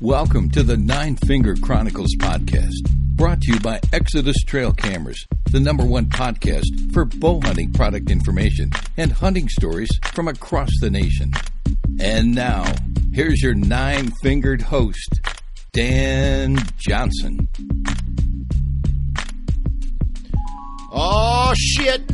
Welcome to the Nine Finger Chronicles podcast, brought to you by Exodus Trail Cameras, the number one podcast for bow hunting product information and hunting stories from across the nation. And now, here's your nine fingered host, Dan Johnson. Oh, shit.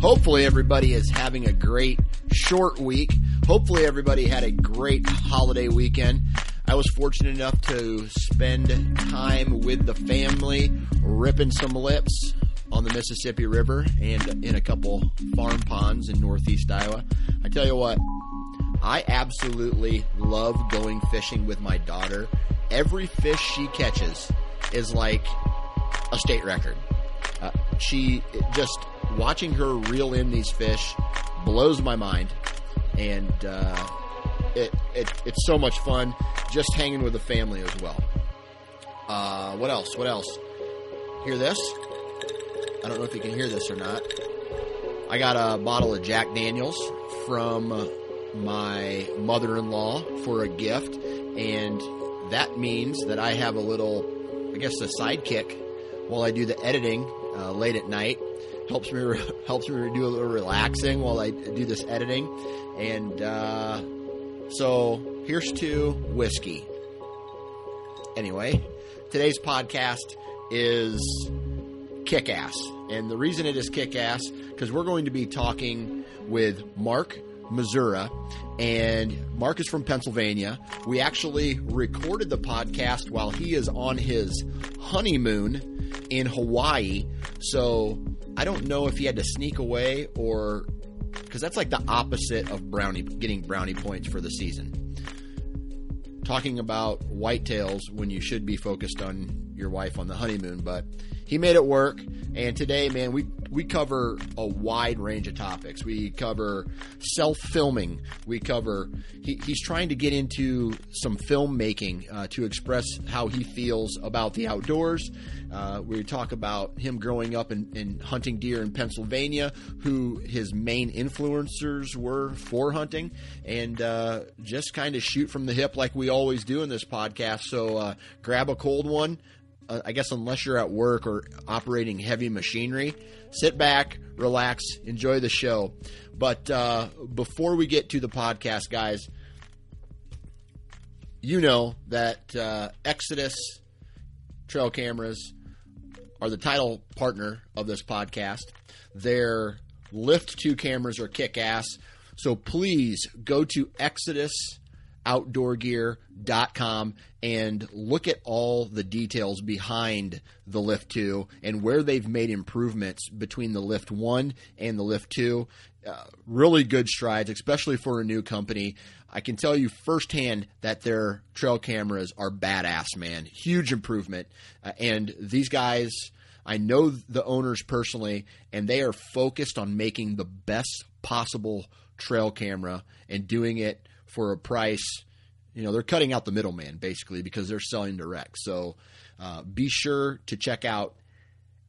Hopefully, everybody is having a great short week. Hopefully, everybody had a great holiday weekend. I was fortunate enough to spend time with the family, ripping some lips on the Mississippi River and in a couple farm ponds in northeast Iowa. I tell you what, I absolutely love going fishing with my daughter. Every fish she catches is like a state record. Uh, she just watching her reel in these fish blows my mind, and uh, it, it it's so much fun just hanging with the family as well. Uh, what else? What else? Hear this? I don't know if you can hear this or not. I got a bottle of Jack Daniels from my mother in law for a gift, and that means that I have a little, I guess, a sidekick while I do the editing uh, late at night. Helps me helps me do a little relaxing while I do this editing, and uh, so here's to whiskey. Anyway, today's podcast is kick ass. And the reason it is kick ass, because we're going to be talking with Mark Missouri, and Mark is from Pennsylvania. We actually recorded the podcast while he is on his honeymoon in Hawaii. So I don't know if he had to sneak away or because that's like the opposite of brownie getting brownie points for the season. Talking about whitetails when you should be focused on your wife on the honeymoon, but he made it work. And today, man, we we cover a wide range of topics. We cover self filming. We cover he, he's trying to get into some filmmaking uh, to express how he feels about the outdoors. Uh, we talk about him growing up in, in, hunting deer in Pennsylvania, who his main influencers were for hunting, and uh, just kind of shoot from the hip like we always do in this podcast. So uh, grab a cold one uh, I guess unless you're at work or operating heavy machinery, sit back, relax, enjoy the show. But uh, before we get to the podcast, guys, you know that uh, Exodus Trail Cameras are the title partner of this podcast. Their Lift 2 cameras are kick ass. So please go to Exodus outdoorgear.com and look at all the details behind the Lift 2 and where they've made improvements between the Lift 1 and the Lift 2. Uh, really good strides, especially for a new company. I can tell you firsthand that their trail cameras are badass, man. Huge improvement. Uh, and these guys, I know the owners personally, and they are focused on making the best possible trail camera and doing it for a price. You know, they're cutting out the middleman basically because they're selling direct. So uh, be sure to check out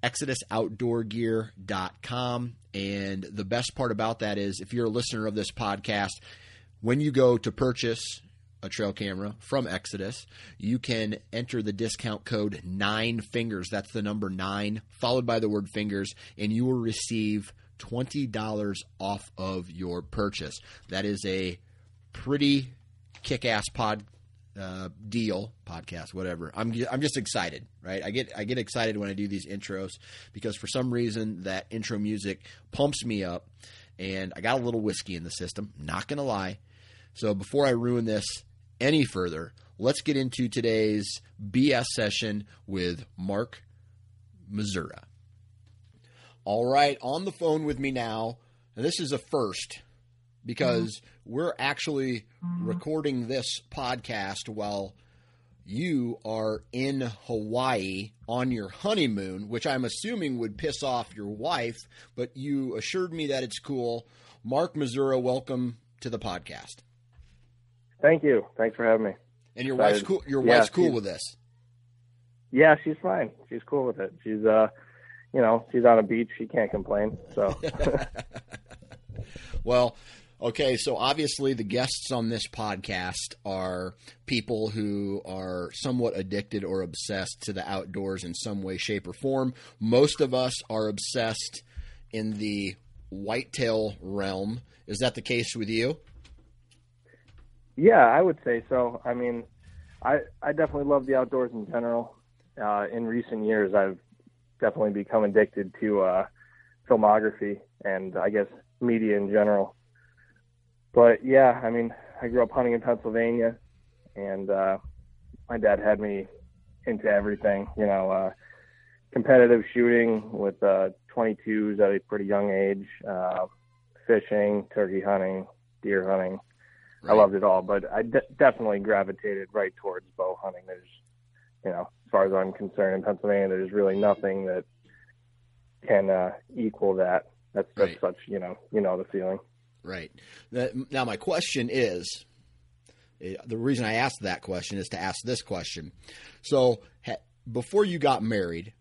ExodusOutdoorGear.com. And the best part about that is if you're a listener of this podcast, when you go to purchase a trail camera from Exodus, you can enter the discount code nine fingers. That's the number nine, followed by the word fingers, and you will receive $20 off of your purchase. That is a pretty kick ass pod uh, deal, podcast, whatever. I'm I'm just excited, right? I get I get excited when I do these intros because for some reason that intro music pumps me up, and I got a little whiskey in the system. Not gonna lie. So before I ruin this any further, let's get into today's BS session with Mark Missoura. All right, on the phone with me now. And this is a first because we're actually recording this podcast while you are in Hawaii on your honeymoon, which I'm assuming would piss off your wife, but you assured me that it's cool. Mark Missoura, welcome to the podcast. Thank you. Thanks for having me. And your Excited. wife's cool. Your Yeah, wife's cool with this. Yeah, she's fine. She's cool with it. She's uh, you know, she's on a beach. She can't complain. So Well, okay, so obviously the guests on this podcast are people who are somewhat addicted or obsessed to the outdoors in some way, shape, or form. Most of us are obsessed in the whitetail realm. Is that the case with you? yeah, I would say so. I mean, I I definitely love the outdoors in general. Uh, in recent years, I've definitely become addicted to uh, filmography and I guess media in general. But yeah, I mean, I grew up hunting in Pennsylvania, and uh, my dad had me into everything. You know, uh, competitive shooting with uh, 22s at a pretty young age, uh, fishing, turkey hunting, deer hunting. I loved it all, but I de- definitely gravitated right towards bow hunting. There's, you know, as far as I'm concerned, in Pennsylvania, there's really nothing that can uh, equal that. That's that's Right. such, you know, you know the feeling. Right. Now, my question is eh, the reason I asked that question is to ask this question. So, before you got married,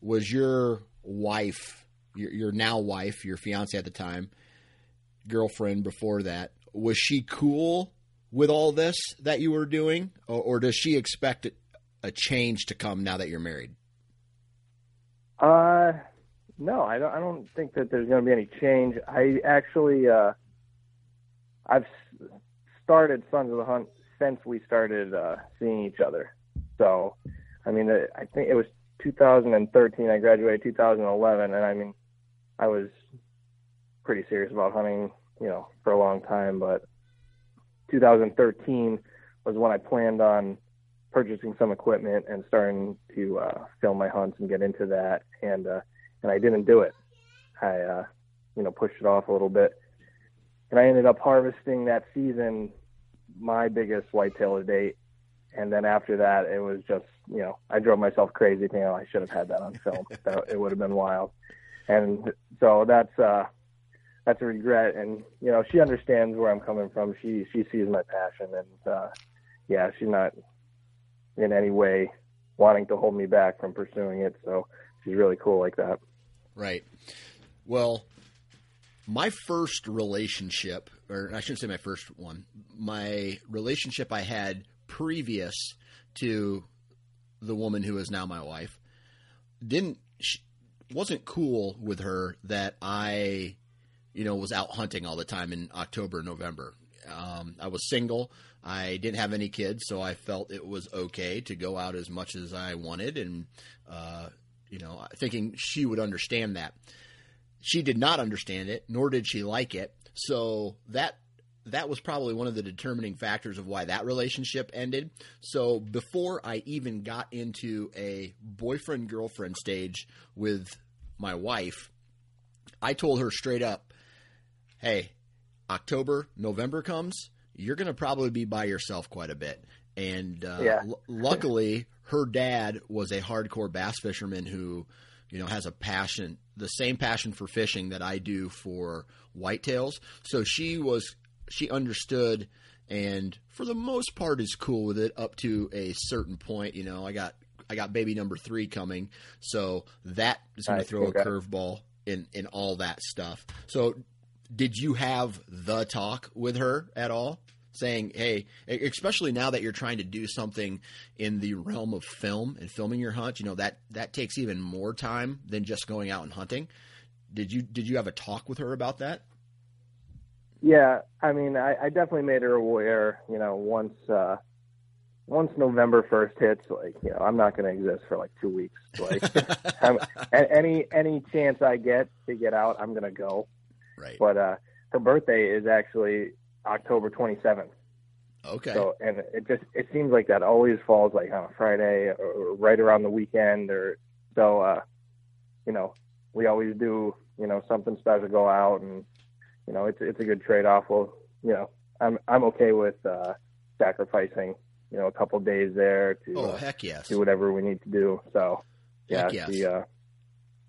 was your wife, your, your now wife, your fiance at the time, girlfriend before that, was she cool with all this that you were doing? Or, or does she expect a- a change to come now that you're married? Uh, no, I don't. I don't think that there's going to be any change. I actually, uh, I've started Sons of the Hunt since we started uh, seeing each other. So, I mean, uh, I think it was 2013. I graduated 2011, and I mean, I was pretty serious about hunting, you know, for a long time. But 2013 was when I planned on purchasing some equipment and starting to uh, film my hunts and get into that. And uh, and I didn't do it. I uh, you know pushed it off a little bit, and I ended up harvesting that season my biggest whitetail to date. And then after that, it was just you know I drove myself crazy thinking oh, I should have had that on film. that, it would have been wild. And so that's uh, that's a regret. And you know she understands where I'm coming from. She she sees my passion, and uh, yeah, she's not in any way wanting to hold me back from pursuing it. So she's really cool like that. Right. Well, my first relationship, or I shouldn't say my first one, my relationship I had previous to the woman who is now my wife didn't sh wasn't cool with her that I, you know, was out hunting all the time in October, November. Um, I was single. I didn't have any kids, so I felt it was okay to go out as much as I wanted, and uh, you know, thinking she would understand that. She did not understand it, nor did she like it. So that that was probably one of the determining factors of why that relationship ended. So before I even got into a boyfriend girlfriend stage with my wife, I told her straight up, "Hey, October, November comes, you're going to probably be by yourself quite a bit." And uh, Yeah. l- luckily, her dad was a hardcore bass fisherman who, you know, has a passion, the same passion for fishing that I do for whitetails. So she was, she understood, and for the most part, is cool with it up to a certain point. You know, I got, I got baby number three coming, so that is going to throw okay. a curveball in in all that stuff. So, did you have the talk with her at all? Saying, hey, especially now that you're trying to do something in the realm of film and filming your hunt, you know that that takes even more time than just going out and hunting. Did you did you have a talk with her about that? Yeah, I mean, I, I definitely made her aware. You know, once uh, once November first hits, like you know, I'm not going to exist for like two weeks. Like any any chance I get to get out, I'm going to go. Right. But uh, her birthday is actually October 27th. Okay. So and it just it seems like that always falls like on a Friday or, right around the weekend or so. uh You know, we always do you know something special, go out and you know it's it's a good trade off. Well, you know, I'm I'm okay with uh sacrificing you know a couple days there to oh uh, heck yes. do whatever we need to do. So yeah, Heck yes. the, uh,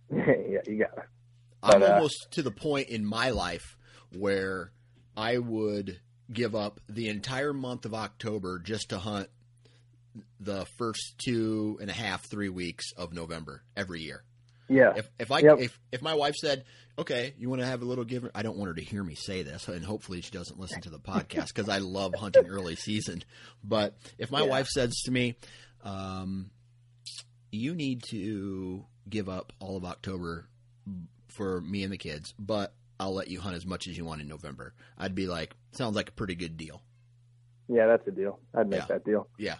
yeah, you got it. I'm uh, almost to the point in my life where I would give up the entire month of October just to hunt the first two and a half, three weeks of November every year. Yeah, If if I Yep. if if my wife said, "Okay, you want to have a little give," I don't want her to hear me say this, and hopefully she doesn't listen to the podcast because I love hunting early season. But if my Yeah. wife says to me, um, "You need to give up all of October for me and the kids, but I'll let you hunt as much as you want in November," I'd be like, "Sounds like a pretty good deal." yeah, that's a deal. I'd make Yeah. that deal. Yeah,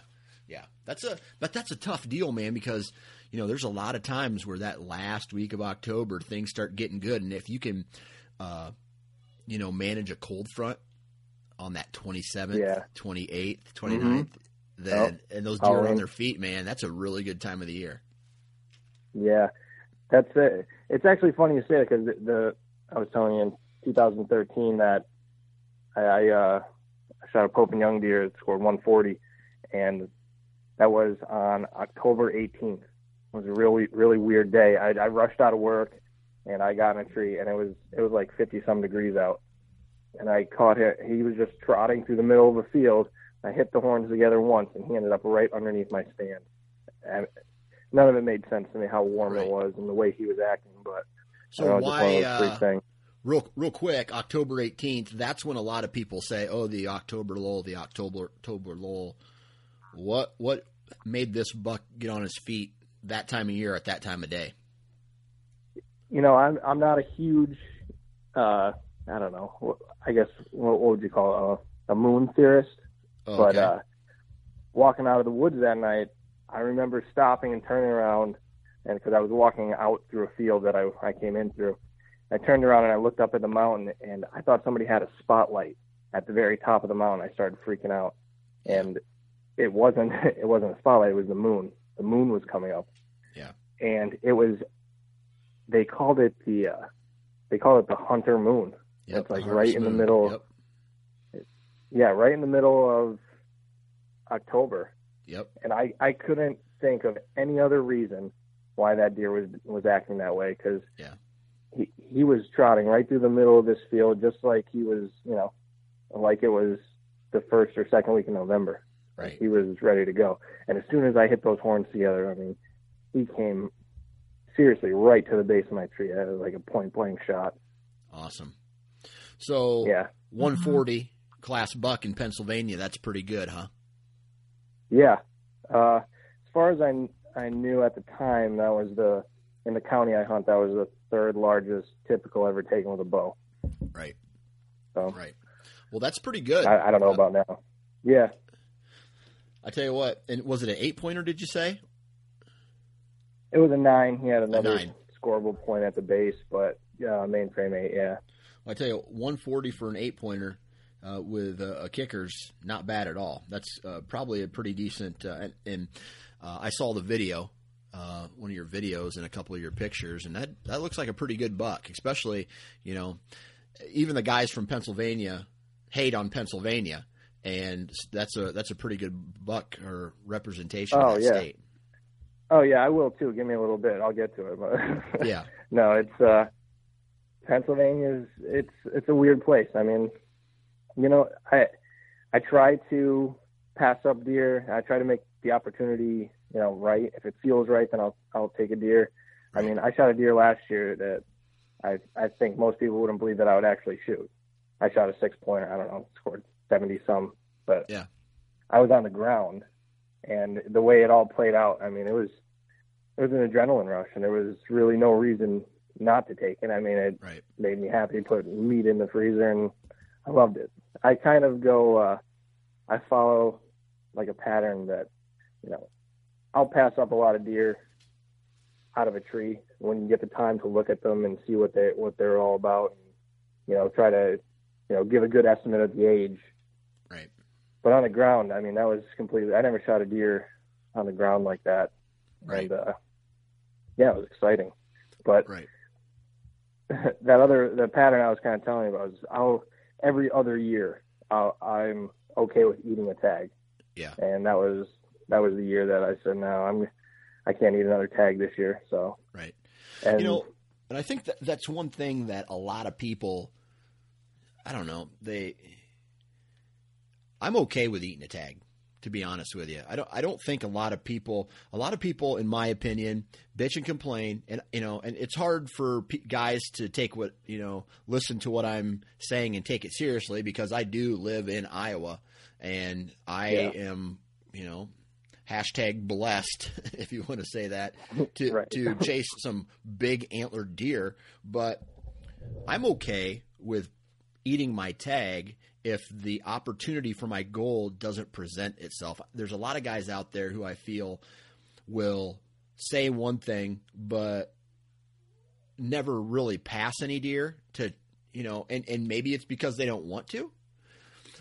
yeah. That's a but that's a tough deal, man, because you know there's a lot of times where that last week of October things start getting good, and if you can, uh, you know, manage a cold front on that 27th, Yeah. 28th, 29th, then and those deer are on their feet, man, that's a really good time of the year. Yeah, that's it. It's actually funny you say that because the, the I was telling you in 2013 that I, I uh, shot a Pope and Young deer that scored 140, and that was on October 18th. It was a really really weird day. I, I rushed out of work and I got in a tree and it was it was like 50 some degrees out, and I caught him. He was just trotting through the middle of a field. I hit the horns together once, and he ended up right underneath my stand. And none of it made sense to me how warm Right. it was and the way he was acting, but So know, why, uh, real real quick, October 18th, that's when a lot of people say, "Oh, the October lull, the October October lull." What what made this buck get on his feet that time of year at that time of day? You know, I'm I'm not a huge, uh, I don't know, I guess what, what would you call it, a, a moon theorist? Oh, But uh, walking out of the woods that night, I remember stopping and turning around, and because I was walking out through a field that I I came in through, I turned around and I looked up at the mountain, and I thought somebody had a spotlight at the very top of the mountain. I started freaking out, and it wasn't it wasn't a spotlight; it was the moon. The moon was coming up. Yeah. And it was, they called it the, uh, they called it the hunter moon. Yep, it's like right in the middle. Yep. Yeah, right in the middle of October. Yep. and I I couldn't think of any other reason why that deer was was acting that way because Yeah. he he was trotting right through the middle of this field just like he was you know like it was the first or second week in November Right. he was ready to go and as soon as I hit those horns together I mean he came seriously right to the base of my tree that was like a point blank shot Awesome. So yeah 140 class buck in Pennsylvania. That's pretty good, huh? Yeah. Uh, as far as I, I knew at the time, that was the in the county I hunt. That was the third largest typical ever taken with a bow. Right. So Right. Well, that's pretty good. I, I don't know Uh, about now. Yeah, I tell you what. And was it an eight pointer? Did you say? it was a nine. He had another nine. scoreable point at the base, but uh, mainframe eight. Yeah. I tell you, 140 for an eight pointer uh, with uh, a kicker's not bad at all. That's uh, probably a pretty decent. Uh, and and uh, I saw the video, uh, one of your videos and a couple of your pictures, and that that looks like a pretty good buck. Especially, you know, even the guys from Pennsylvania hate on Pennsylvania, and that's a that's a pretty good buck or representation Oh, of that yeah. state. Oh yeah, I will too. Give me a little bit. I'll get to it. But Yeah, no, it's uh, Pennsylvania's. It's it's a weird place. I mean, you know, I I try to pass up deer. I try to make the opportunity, you know, right. If it feels right, then I'll I'll take a deer. I mean, I shot a deer last year that I I think most people wouldn't believe that I would actually shoot. I shot a six pointer. I don't know, scored seventy some, but Yeah. I was on the ground, and the way it all played out, I mean, it was it was an adrenaline rush, and there was really no reason not to take it. I mean, it right. made me happy. To put meat in the freezer, and I loved it. I kind of go. uh I follow like a pattern that you know I'll pass up a lot of deer out of a tree when you get the time to look at them and see what they what they're all about and you know try to you know give a good estimate of the age Right. but on the ground i mean that was completely i never shot a deer on the ground like that Right. and uh yeah it was exciting but Right. that other the pattern i was kind of telling you about is i'll every other year I'll, i'm okay with eating a tag Yeah. and that was that was the year that i said no i'm i can't eat another tag this year so Right. and you know, and I think that that's one thing that a lot of people, I don't know, they. I'm okay with eating a tag, to be honest with you. I don't. I don't think a lot of people, a lot of people, in my opinion, bitch and complain, and you know, and it's hard for pe guys to take what you know, listen to what I'm saying and take it seriously because I do live in Iowa, and I Yeah. am, you know, hashtag blessed, if you want to say that, to Right. to chase some big antlered deer. But I'm okay with eating my tag if the opportunity for my goal doesn't present itself. There's a lot of guys out there who I feel will say one thing, but never really pass any deer to you know, and, and maybe it's because they don't want to,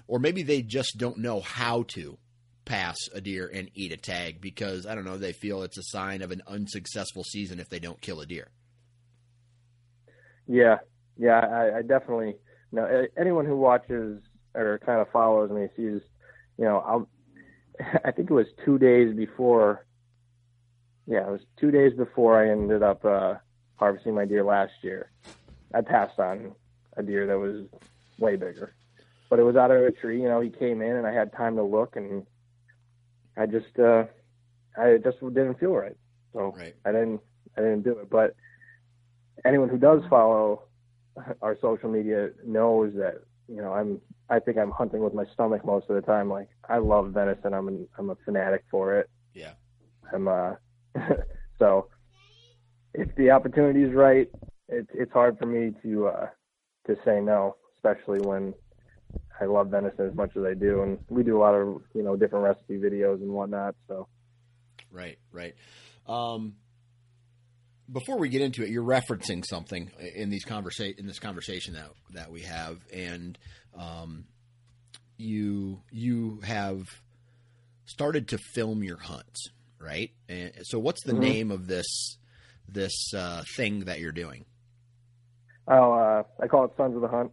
or maybe they just don't know how to pass a deer and eat a tag because I don't know they feel it's a sign of an unsuccessful season if they don't kill a deer. Yeah, yeah, I, I definitely know anyone who watches or kind of follows me sees, you know, I'll, I think it was two days before. Yeah, it was two days before I ended up uh, harvesting my deer last year. I passed on a deer that was way bigger, but it was out of a tree. You know, he came in and I had time to look, and I just, uh, I just didn't feel right, so Right. I didn't, I didn't do it. But anyone who does follow our social media knows that you know I'm I think I'm hunting with my stomach most of the time. Like I love venison. I'm an, I'm a fanatic for it. Yeah. I'm uh so if the opportunity is right, it's it's hard for me to uh to say no, especially when I love venison as much as I do, and we do a lot of you know different recipe videos and whatnot. So Right, right. Um, before we get into it, you're referencing something in these conversa- in this conversation that that we have, and um, you you have started to film your hunts, right? And so, what's the Mhm. name of this this uh, thing that you're doing? Oh, uh, I call it Sons of the Hunt.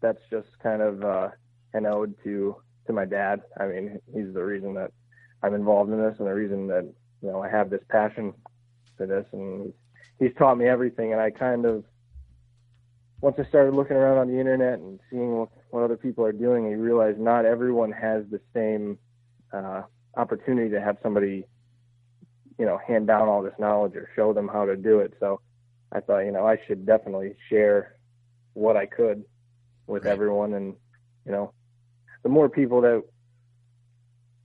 That's just kind of uh, an ode to to my dad. I mean, he's the reason that I'm involved in this, and the reason that you know I have this passion for this, and he's taught me everything. And I kind of once I started looking around on the internet and seeing what, what other people are doing, I realized not everyone has the same uh, opportunity to have somebody, you know, hand down all this knowledge or show them how to do it. So I thought, you know, I should definitely share what I could with Right. everyone. And, you know, the more people that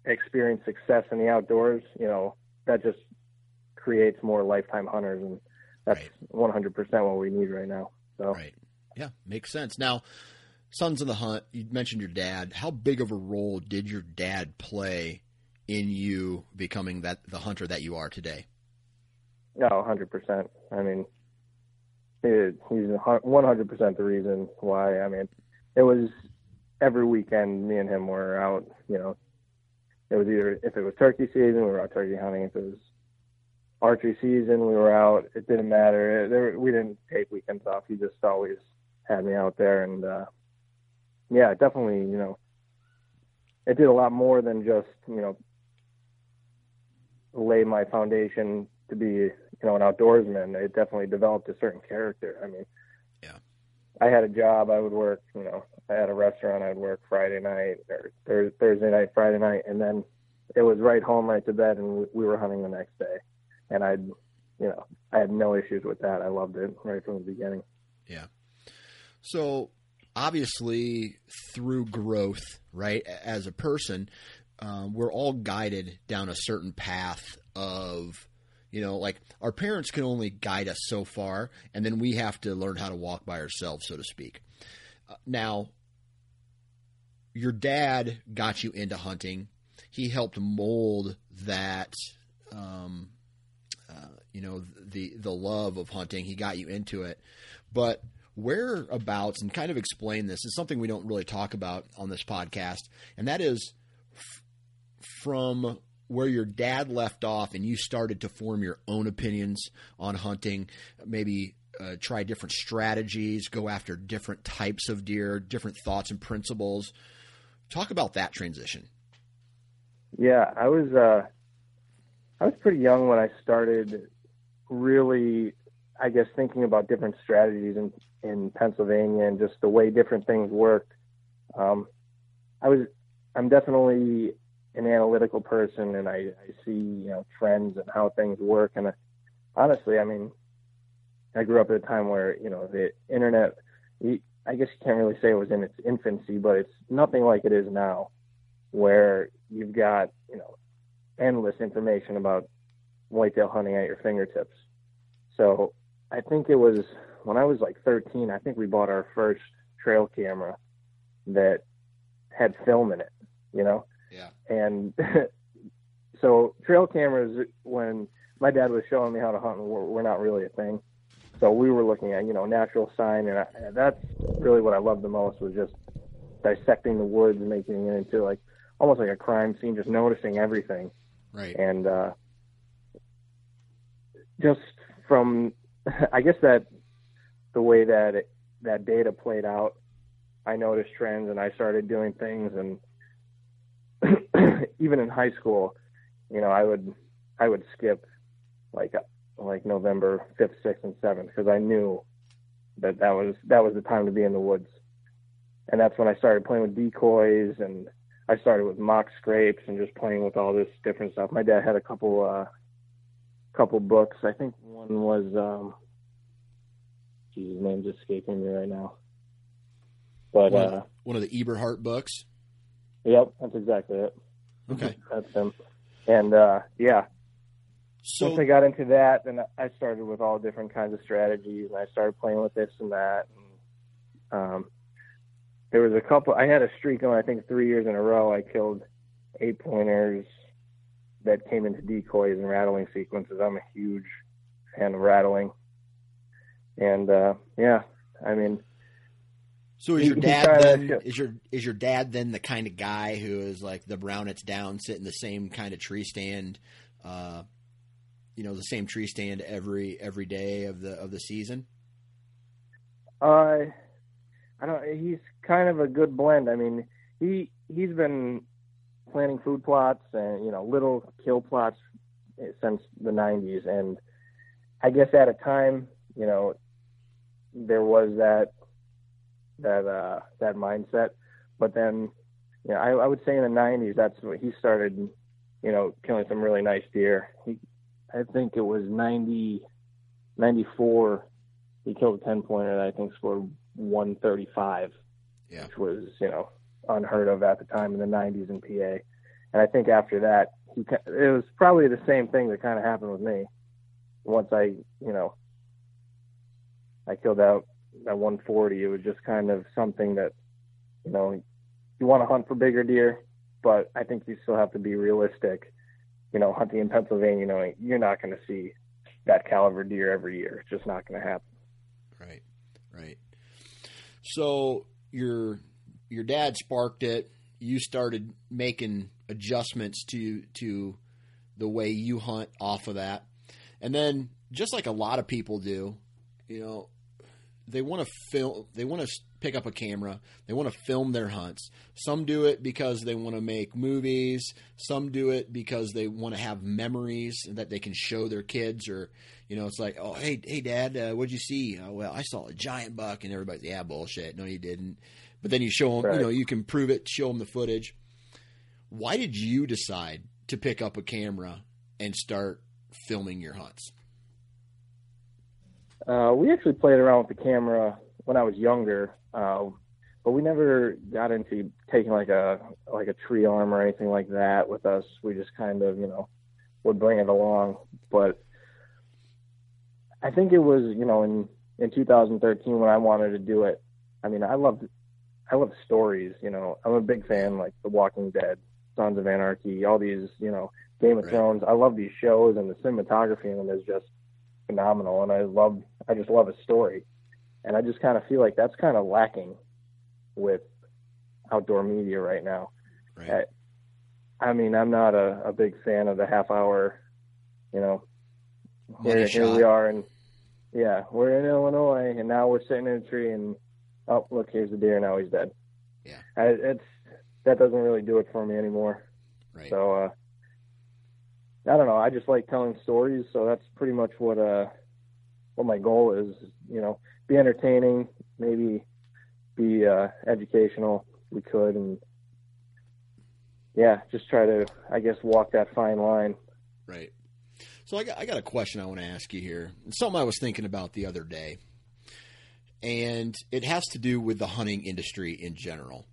experience success in the outdoors, you know, that just creates more lifetime hunters. And that's Right. 100% what we need right now. So, Right. Yeah, makes sense. Now, Sons of the Hunt, you mentioned your dad. How big of a role did your dad play in you becoming that the hunter that you are today? no, 100%. I mean, it, he's a hun- 100% the reason why. I mean, it was every weekend me and him were out, you know, it was either if it was turkey season, we were out turkey hunting. If it was archery season, we were out. It didn't matter. There, we didn't take weekends off. He just always had me out there, and uh, yeah, definitely, you know, it did a lot more than just you know lay my foundation to be you know an outdoorsman. It definitely developed a certain character. I mean, Yeah. I had a job. I would work. You know, I had a restaurant. I'd work Friday night or Thurs Thursday night, Friday night, and then it was right home, right to bed, and we were hunting the next day. And I'd, you know, I had no issues with that. I loved it right from the beginning. Yeah. So, obviously, through growth, right, as a person, um, we're all guided down a certain path of, you know, like our parents can only guide us so far, and then we have to learn how to walk by ourselves, so to speak. Uh, now, your dad got you into hunting. he helped mold that. Um, uh, you know the the love of hunting. He got you into it, but whereabouts and kind of explain this is something we don't really talk about on this podcast, and that is f- from where your dad left off and you started to form your own opinions on hunting, maybe uh, try different strategies, go after different types of deer, different thoughts and principles. Talk about that transition. Yeah, I was uh, I was pretty young when I started really, I guess, thinking about different strategies in in Pennsylvania and just the way different things worked. Um, I was, I'm definitely an analytical person, and I, I see you know trends and how things work. And uh, honestly, I mean, I grew up at a time where you know the internet. I guess you can't really say it was in its infancy, but it's nothing like it is now, where you've got you know endless information about whitetail hunting at your fingertips. So I think it was when I was like 13. I think we bought our first trail camera that had film in it. You know. Yeah. And so trail cameras, when my dad was showing me how to hunt, were, were not really a thing. So we were looking at, you know, natural sign, and, I, and that's really what I loved the most was just dissecting the woods and making it into like almost like a crime scene, just noticing everything. Right. And uh, just from, I guess that the way that it, that data played out, I noticed trends and I started doing things and even in high school, you know, I would I would skip like like November fifth, sixth, and seventh because I knew that that was that was the time to be in the woods, and that's when I started playing with decoys and I started with mock scrapes and just playing with all this different stuff. My dad had a couple uh couple books. I think one was um geez, his name's escaping me right now. But one, uh one of the Eberhart books. Yep, that's exactly it. Okay. That's him. And uh, yeah, So once I got into that, then I started with all different kinds of strategies, and I started playing with this and that. And, um, there was a couple. I had a streak on. I think three years in a row. I killed eight pointers that came into decoys and rattling sequences. I'm a huge fan of rattling, and uh, yeah, I mean, So is your dad then is your is your dad then the kind of guy who is like the brown it's down, sit in the same kind of tree stand, uh, you know, the same tree stand every every day of the of the season? Uh, I don't. He's kind of a good blend. I mean, he he's been planting food plots and you know little kill plots since the '90s, and I guess at a time, you know, there was that that uh that mindset, but then, you know, I, I would say in the '90s that's when he started, you know, killing some really nice deer. He, I think it was 90, 94 he killed a 10 pointer that I think scored 135, Yeah. which was, you know, unheard of at the time in the 90s in PA. And I think after that, he, it was probably the same thing that kind of happened with me. Once I, you know, I killed out that 140, it was just kind of something that, you know, you want to hunt for bigger deer, but I think you still have to be realistic. You know, hunting in Pennsylvania, knowing you're not going to see that caliber deer every year. It's just not going to happen. Right, right. So your your dad sparked it. You started making adjustments to to the way you hunt off of that, and then just like a lot of people do, you know, they want to film. They want to pick up a camera. They want to film their hunts. Some do it because they want to make movies. Some do it because they want to have memories that they can show their kids. Or, you know, it's like, oh, hey, hey, Dad, uh, what'd you see? Oh, well, I saw a giant buck, and everybody's, yeah, bullshit. No, you didn't. But then you show them, Right. you know, you can prove it. Show them the footage. Why did you decide to pick up a camera and start filming your hunts? Uh, we actually played around with the camera when I was younger, uh, but we never got into taking like a like a tree arm or anything like that with us. We just kind of, you know, would bring it along. But I think it was, you know, in in 2013 when I wanted to do it. I mean, I loved I love stories. You know, I'm a big fan like The Walking Dead. Sons of Anarchy, all these, you know, Game of Right. Thrones. I love these shows, and the cinematography in them is just phenomenal. And I love, I just love a story, and I just kind of feel like that's kind of lacking with outdoor media right now. Right. I mean, I'm not a, a big fan of the half hour, you know, here, here we are, and yeah, we're in Illinois, and now we're sitting in a tree, and oh, look, here's the deer. Now he's dead. Yeah. I, it's that doesn't really do it for me anymore. Right. So uh, I don't know. I just like telling stories, so that's pretty much what uh what my goal is. You know, be entertaining, maybe be uh, educational. We could, and yeah, just try to, I guess, walk that fine line. Right. So I got I got a question I want to ask you here. It's something I was thinking about the other day, and it has to do with the hunting industry in general.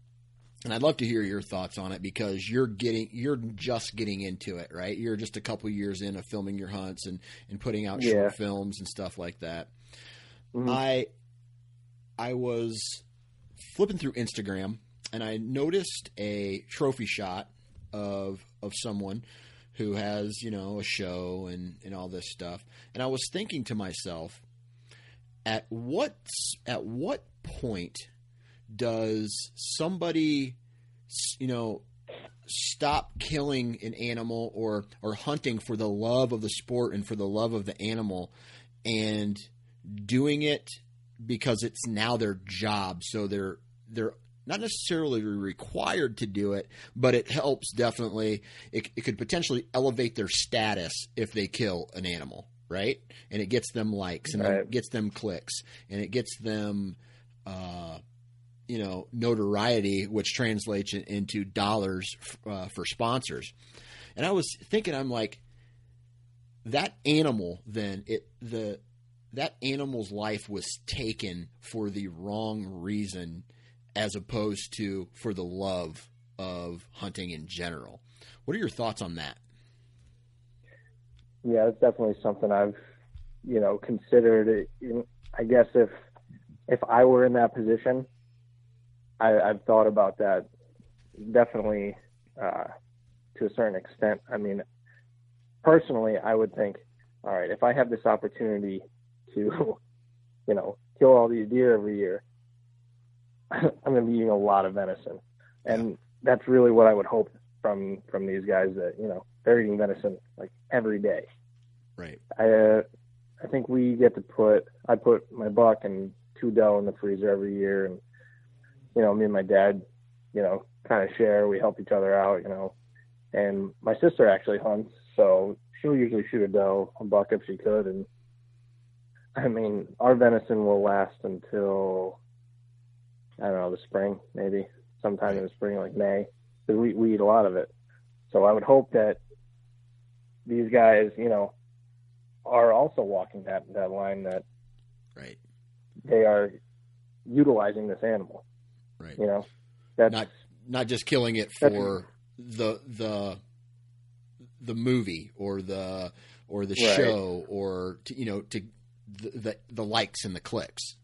And I'd love to hear your thoughts on it because you're getting you're just getting into it, right? You're just a couple years in of filming your hunts and and putting out Yeah. short films and stuff like that. Mhm. I I was flipping through Instagram and I noticed a trophy shot of of someone who has, you know, a show and, and all this stuff. And I was thinking to myself, at what at what point does somebody you know stop killing an animal or or hunting for the love of the sport and for the love of the animal and doing it because it's now their job. So they're they're not necessarily required to do it but it helps definitely. It, it could potentially elevate their status if they kill an animal right? And it gets them likes and Right. it gets them clicks and it gets them uh you know notoriety which translates into dollars uh, for sponsors. And i was thinking i'm like that animal then it the that animal's life was taken for the wrong reason as opposed to for the love of hunting in general. What are your thoughts on that? Yeah, it's definitely something I've, you know, considered. I guess if if I were in that position, I, I've thought about that definitely uh, to a certain extent. I mean, personally, I would think, all right, if I have this opportunity to, you know, kill all these deer every year, I'm going to be eating a lot of venison, and that's really what I would hope from from these guys that you know they're eating venison like every day. right I uh, I think we get to put I put my buck and two doe in the freezer every year, and you know me and my dad, you know, kind of share. We help each other out, you know. And my sister actually hunts, so she'll usually shoot a doe, a buck if she could, and I mean our venison will last until I don't know the spring, maybe sometime in the spring, like May, because we we eat a lot of it. So I would hope that these guys, you know, are also walking that that line that right they are utilizing this animal. Right You know, that's not not just killing it for the the the movie or the or the Right. show or to, you know to the, the the likes and the clicks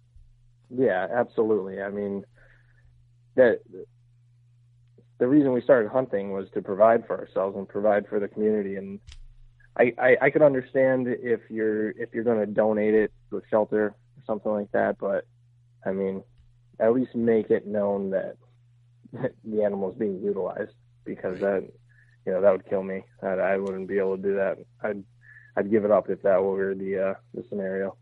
yeah, absolutely. I mean, that the reason we started hunting was to provide for ourselves and provide for the community. And I I, I could understand if you're if you're going to donate it to a shelter or something like that, but I mean, at least make it known that the animal is being utilized because Right. that you know that would kill me. I, I wouldn't be able to do that. I'd I'd give it up if that were the uh, the scenario.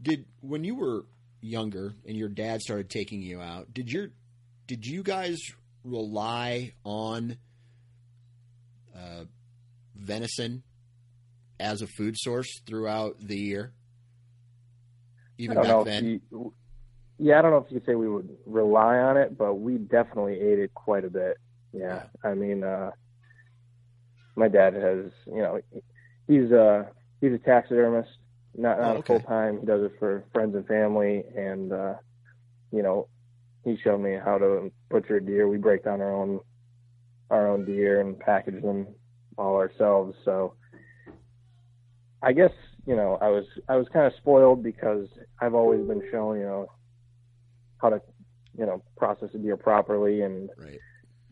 did when you were younger and your dad started taking you out did your did you guys rely on uh, venison as a food source throughout the year even back then you, yeah, I don't know if you could say we would rely on it, but we definitely ate it quite a bit. Yeah, I mean, uh, my dad has, you know, he's a he's a taxidermist, not not Oh, okay. full time. He does it for friends and family, and uh, you know, he showed me how to butcher a deer. We break down our own our own deer and package them all ourselves. So I guess you know I was I was kind of spoiled because I've always been shown you know how to you know process a deer properly and right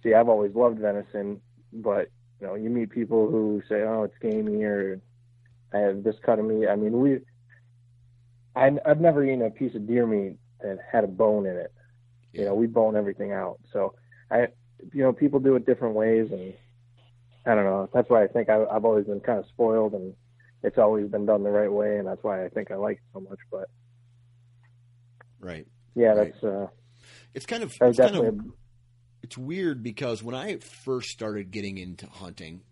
see I've always loved venison but you know, you meet people who say, "Oh, it's gamey," or "I have this cut of meat." I mean, we, I, I've never eaten a piece of deer meat that had a bone in it. You know, we bone everything out. So I, you know, people do it different ways, and I don't know. That's why I think I, I've always been kind of spoiled, and it's always been done the right way, and that's why I think I like it so much. But right, yeah, Right. that's uh, it's kind of it's kind of it's weird because when I first started getting into hunting,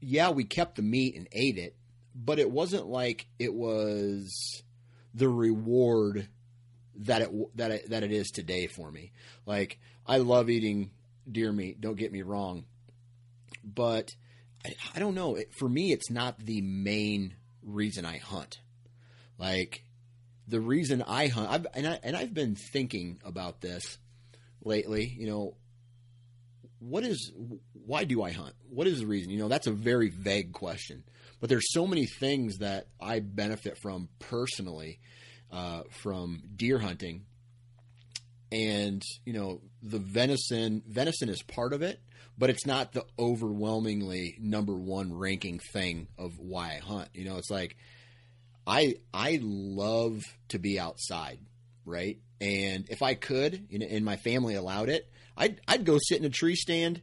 yeah, we kept the meat and ate it, but it wasn't like it was the reward that it that it, that it is today for me. Like I love eating deer meat. Don't get me wrong, but I, I don't know. It, for me, it's not the main reason I hunt. Like the reason I hunt, I've, and I and I've been thinking about this lately. You know, what is why do I hunt? What is the reason? You know, that's a very vague question. But there's so many things that I benefit from personally uh, from deer hunting, and you know, the venison. Venison is part of it, but it's not the overwhelmingly number one ranking thing of why I hunt. You know, it's like I I love to be outside, right? And if I could, and my family allowed it, I'd I'd go sit in a tree stand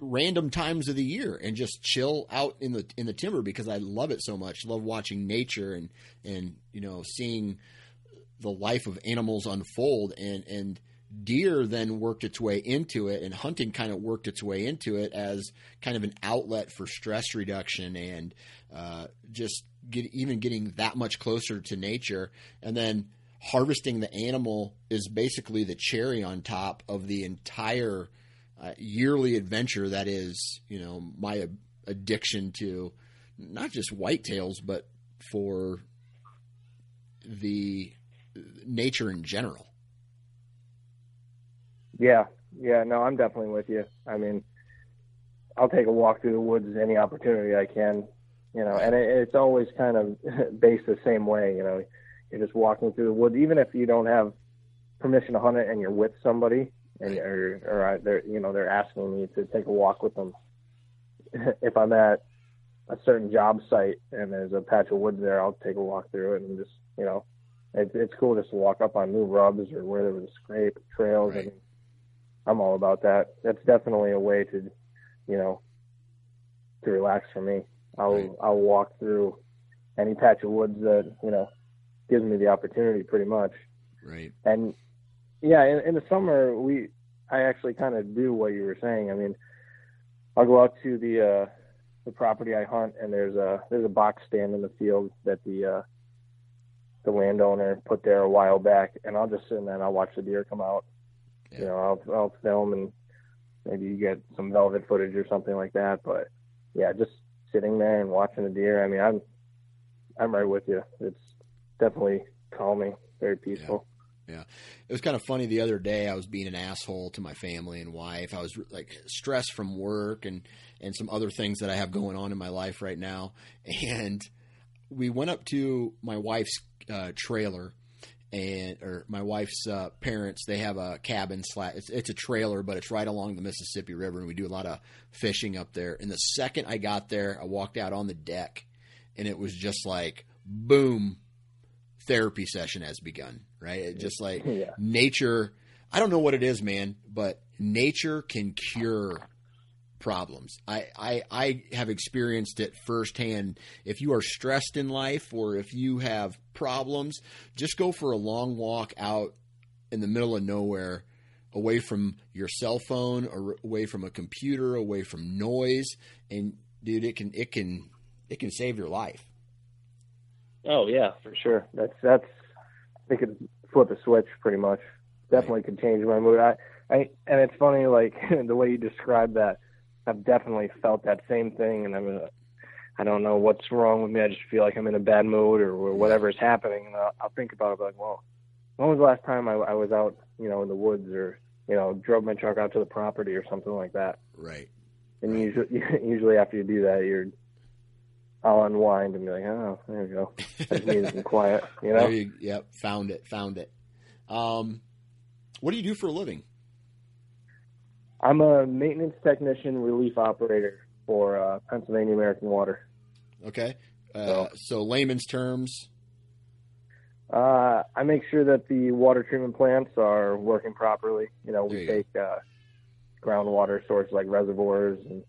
random times of the year and just chill out in the in the timber because I love it so much. Love watching nature and and you know seeing the life of animals unfold and and deer then worked its way into it and hunting kind of worked its way into it as kind of an outlet for stress reduction and uh, just get even getting that much closer to nature. And then harvesting the animal is basically the cherry on top of the entire uh, yearly adventure that is you know my ad- addiction to not just whitetails but for the nature in general Yeah, yeah, no, I'm definitely with you. I mean, I'll take a walk through the woods any opportunity I can, you know, and it, it's always kind of based the same way, you know. You're just walking through the woods, even if you don't have permission to hunt it and you're with somebody, and or or I- they're you know they're asking me to take a walk with them. if I'm at a certain job site and there's a patch of woods there, I'll take a walk through it and just you know, it's it's cool just to walk up on new rubs or where there was a scrape trails. Right. mean, I'm all about that. That's definitely a way to, you know, to relax for me. I'll Right. I'll walk through any patch of woods that you know gives me the opportunity, pretty much. right And yeah, in, in the summer we I actually kind of do what you were saying. I mean, I'll go out to the uh, the property I hunt, and there's a there's a box stand in the field that the uh, the landowner put there a while back, and I'll just sit in there and I'll watch the deer come out. Yeah. You know, I'll I'll film and maybe you get some velvet footage or something like that. But yeah, just sitting there and watching the deer. I mean, I'm I'm right with you. It's definitely calming, very peaceful. Yeah. It was kind of funny the other day. I was being an asshole to my family and wife. I was like stressed from work and and some other things that I have going on in my life right now. And we went up to my wife's uh, trailer and or my wife's uh, parents. They have a cabin slash. It's, it's a trailer, but it's right along the Mississippi River, and we do a lot of fishing up there. And the second I got there, I walked out on the deck, and it was just like boom therapy session has begun, right? It just like Yeah. nature. I don't know what it is, man, but nature can cure problems. I, I I have experienced it firsthand. If you are stressed in life or if you have problems, just go for a long walk out in the middle of nowhere, away from your cell phone or away from a computer, away from noise, and dude, it can it can it can save your life. Oh yeah, for sure. That's that's. They could flip a switch pretty much. Definitely could change my mood. I, I and it's funny like the way you describe that. I've definitely felt that same thing, and I'm. I don't know what's wrong with me. I just feel like I'm in a bad mood or, or whatever is happening, and I'll, I'll think about it. Like, well, when was the last time I, I was out, you know, in the woods or you know, drove my truck out to the property or something like that. Right. And Right. usually, usually after you do that, you're, I'll unwind and be like, oh, there you go. I just needed some quiet, you know. There you, yep. Found it. Found it. Um, what do you do for a living? I'm a maintenance technician, relief operator for uh, Pennsylvania American Water. Okay. Uh, so layman's terms. Uh, I make sure that the water treatment plants are working properly. You know, we you take uh, groundwater sources like reservoirs, and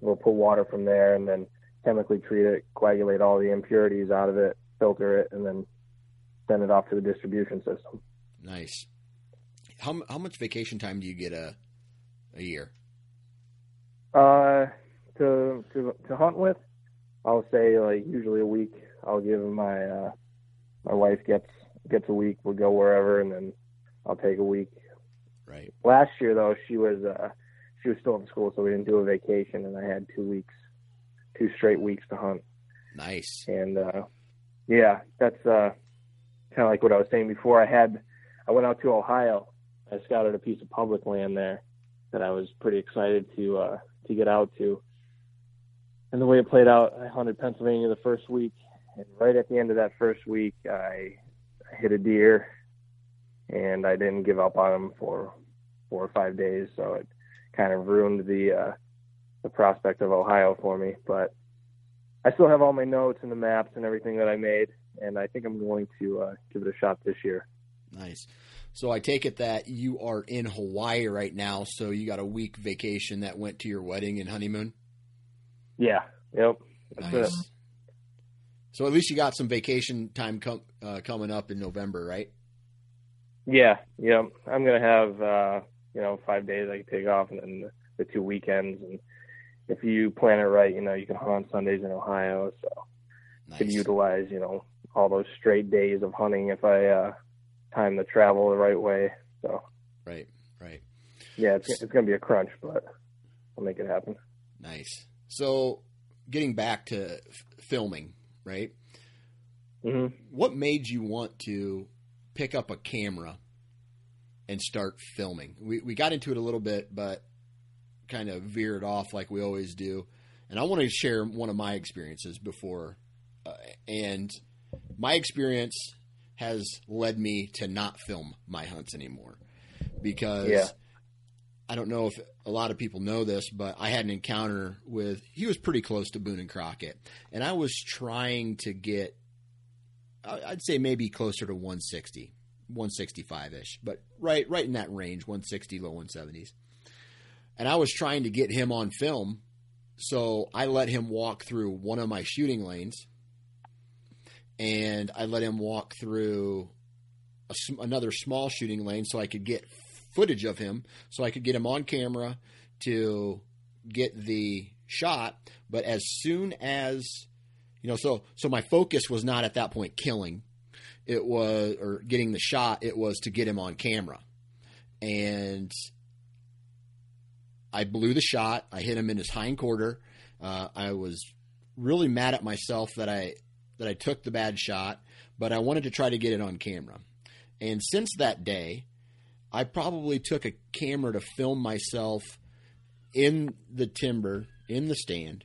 we'll pull water from there, and then chemically treat it, coagulate all the impurities out of it, filter it, and then send it off to the distribution system. Nice. How how much vacation time do you get a a year? Uh, to to to hunt with, I'll say like usually a week. I'll give my uh, my wife gets gets a week. We'll go wherever, and then I'll take a week. Right. Last year though, she was uh, she was still in school, so we didn't do a vacation, and I had two weeks, two straight weeks to hunt. Nice. And uh, yeah, that's uh, kind of like what I was saying before. I had I went out to Ohio. I scouted a piece of public land there that I was pretty excited to uh, to get out to. And the way it played out, I hunted Pennsylvania the first week, and right at the end of that first week, I, I hit a deer, and I didn't give up on him for four or five days. So it kind of ruined the uh, the prospect of Ohio for me. But I still have all my notes and the maps and everything that I made, and I think I'm going to uh, give it a shot this year. Nice. So I take it that you are in Hawaii right now, so you got a week vacation that went to your wedding and honeymoon. Yeah. Yep. That's Nice. it. So at least you got some vacation time com- uh, coming up in November, right? Yeah. Yep. I'm gonna have uh, you know five days I can take off, and then the, the two weekends. And if you plan it right, you know you can hunt on Sundays in Ohio, so I can utilize you know all those straight days of hunting if I uh, time to travel the right way. So Right. Right. yeah, it's it's gonna be a crunch, but I'll make it happen. Nice. So getting back to f- filming, right? hmm What made you want to pick up a camera and start filming? We we got into it a little bit, but kind of veered off like we always do. And I want to share one of my experiences before, uh, and my experience has led me to not film my hunts anymore because Yeah. I don't know if a lot of people know this, but I had an encounter with he was pretty close to Boone and Crockett, and I was trying to get I'd say maybe closer to 160, 165 ish, but right right in that range, 160 low 170s. And I was trying to get him on film, so I let him walk through one of my shooting lanes, and I let him walk through a, another small shooting lane so I could get footage of him, so I could get him on camera to get the shot. But as soon as you know, so so my focus was not at that point killing, it was or getting the shot. It was to get him on camera, and I blew the shot. I hit him in his hind quarter. Uh, I was really mad at myself that I that I took the bad shot, but I wanted to try to get it on camera. And since that day, I probably took a camera to film myself in the timber in the stand.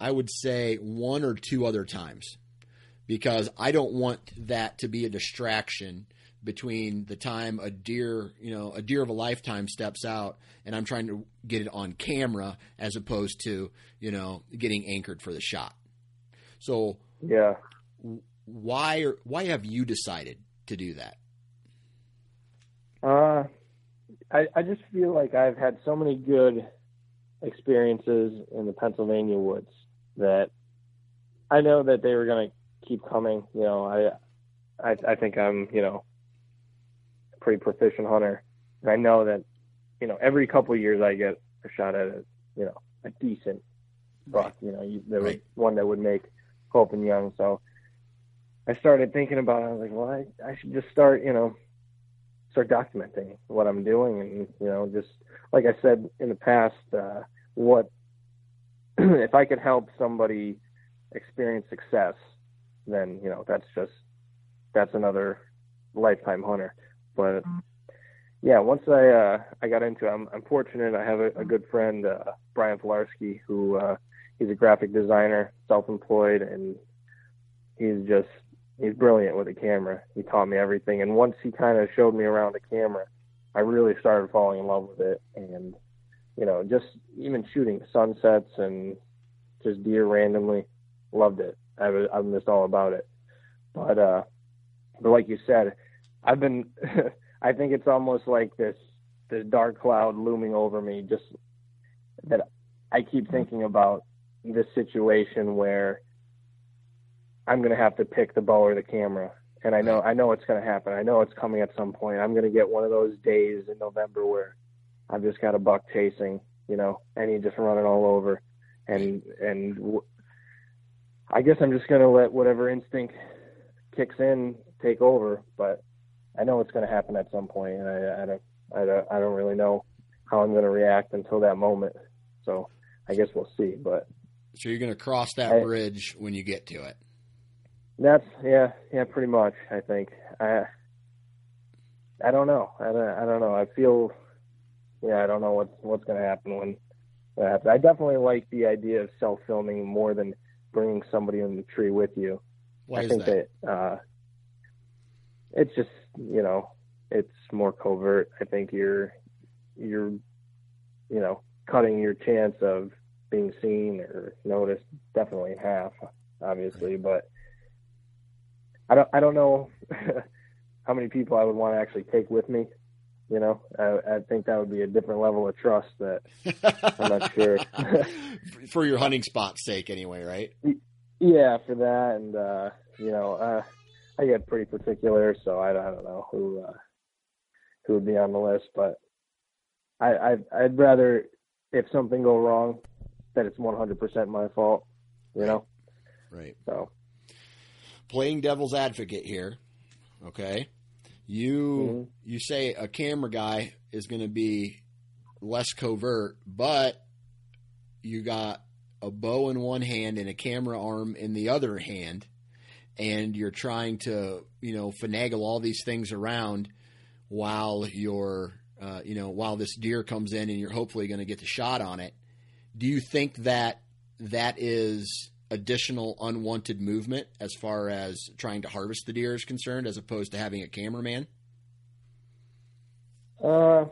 I would say one or two other times because I don't want that to be a distraction between the time a deer, you know, a deer of a lifetime steps out and I'm trying to get it on camera as opposed to, you know, getting anchored for the shot. So Yeah. why or why have you decided to do that? Uh, I I just feel like I've had so many good experiences in the Pennsylvania woods that I know that they were going to keep coming. You know, I I I think I'm you know a pretty proficient hunter, and I know that you know every couple of years I get a shot at a you know a decent buck. You know, you, there was one that would make Pope Young, so. I started thinking about it. I was like, well, I, I should just start, you know, start documenting what I'm doing, and you know, just like I said in the past, uh, what if I could help somebody experience success, then you know, that's just that's another lifetime hunter. But yeah, once I uh, I got into it, I'm, I'm fortunate. I have a, a good friend, uh, Brian Filarski, who uh, he's a graphic designer, self-employed, and he's just he's brilliant with a camera. He taught me everything, and once he kind of showed me around the camera, I really started falling in love with it, and you know, just even shooting sunsets and just deer randomly, loved it. I I'm just all about it. But uh, but like you said, I've been. I think it's almost like this this dark cloud looming over me. Just that I keep thinking about this situation where I'm going to have to pick the bow or the camera. And I know I know it's going to happen. I know it's coming at some point. I'm going to get one of those days in November where I've just got a buck chasing, you know, and he just running all over, and and w- I guess I'm just going to let whatever instinct kicks in take over. But I know it's going to happen at some point, and I, I don't I don't I don't really know how I'm going to react until that moment. So I guess we'll see. But so you're going to cross that I, bridge when you get to it. That's yeah, yeah, pretty much. I think I I don't know. I don't, I don't know. I feel yeah, I don't know what's what's going to happen when that happens. I definitely like the idea of self filming more than bringing somebody in the tree with you. Why I think that? that uh, it's just you know it's more covert. I think you're you're you know cutting your chance of being seen or noticed definitely half, obviously, but I don't I don't know how many people I would want to actually take with me. You know, I, I think that would be a different level of trust that I'm not sure. for your hunting spot's sake, anyway, right? Yeah, for that, and uh, you know, uh, I get pretty particular, so I, I don't know who uh, who would be on the list, but I, I I'd rather if something go wrong, that it's 100% my fault. You know. Right. So playing devil's advocate here, okay? You mm-hmm. you say a camera guy is going to be less covert, but you got a bow in one hand and a camera arm in the other hand, and you're trying to you know finagle all these things around while you're uh, you know while this deer comes in and you're hopefully going to get the shot on it. Do you think that that is additional unwanted movement as far as trying to harvest the deer is concerned, as opposed to having a cameraman? Uh,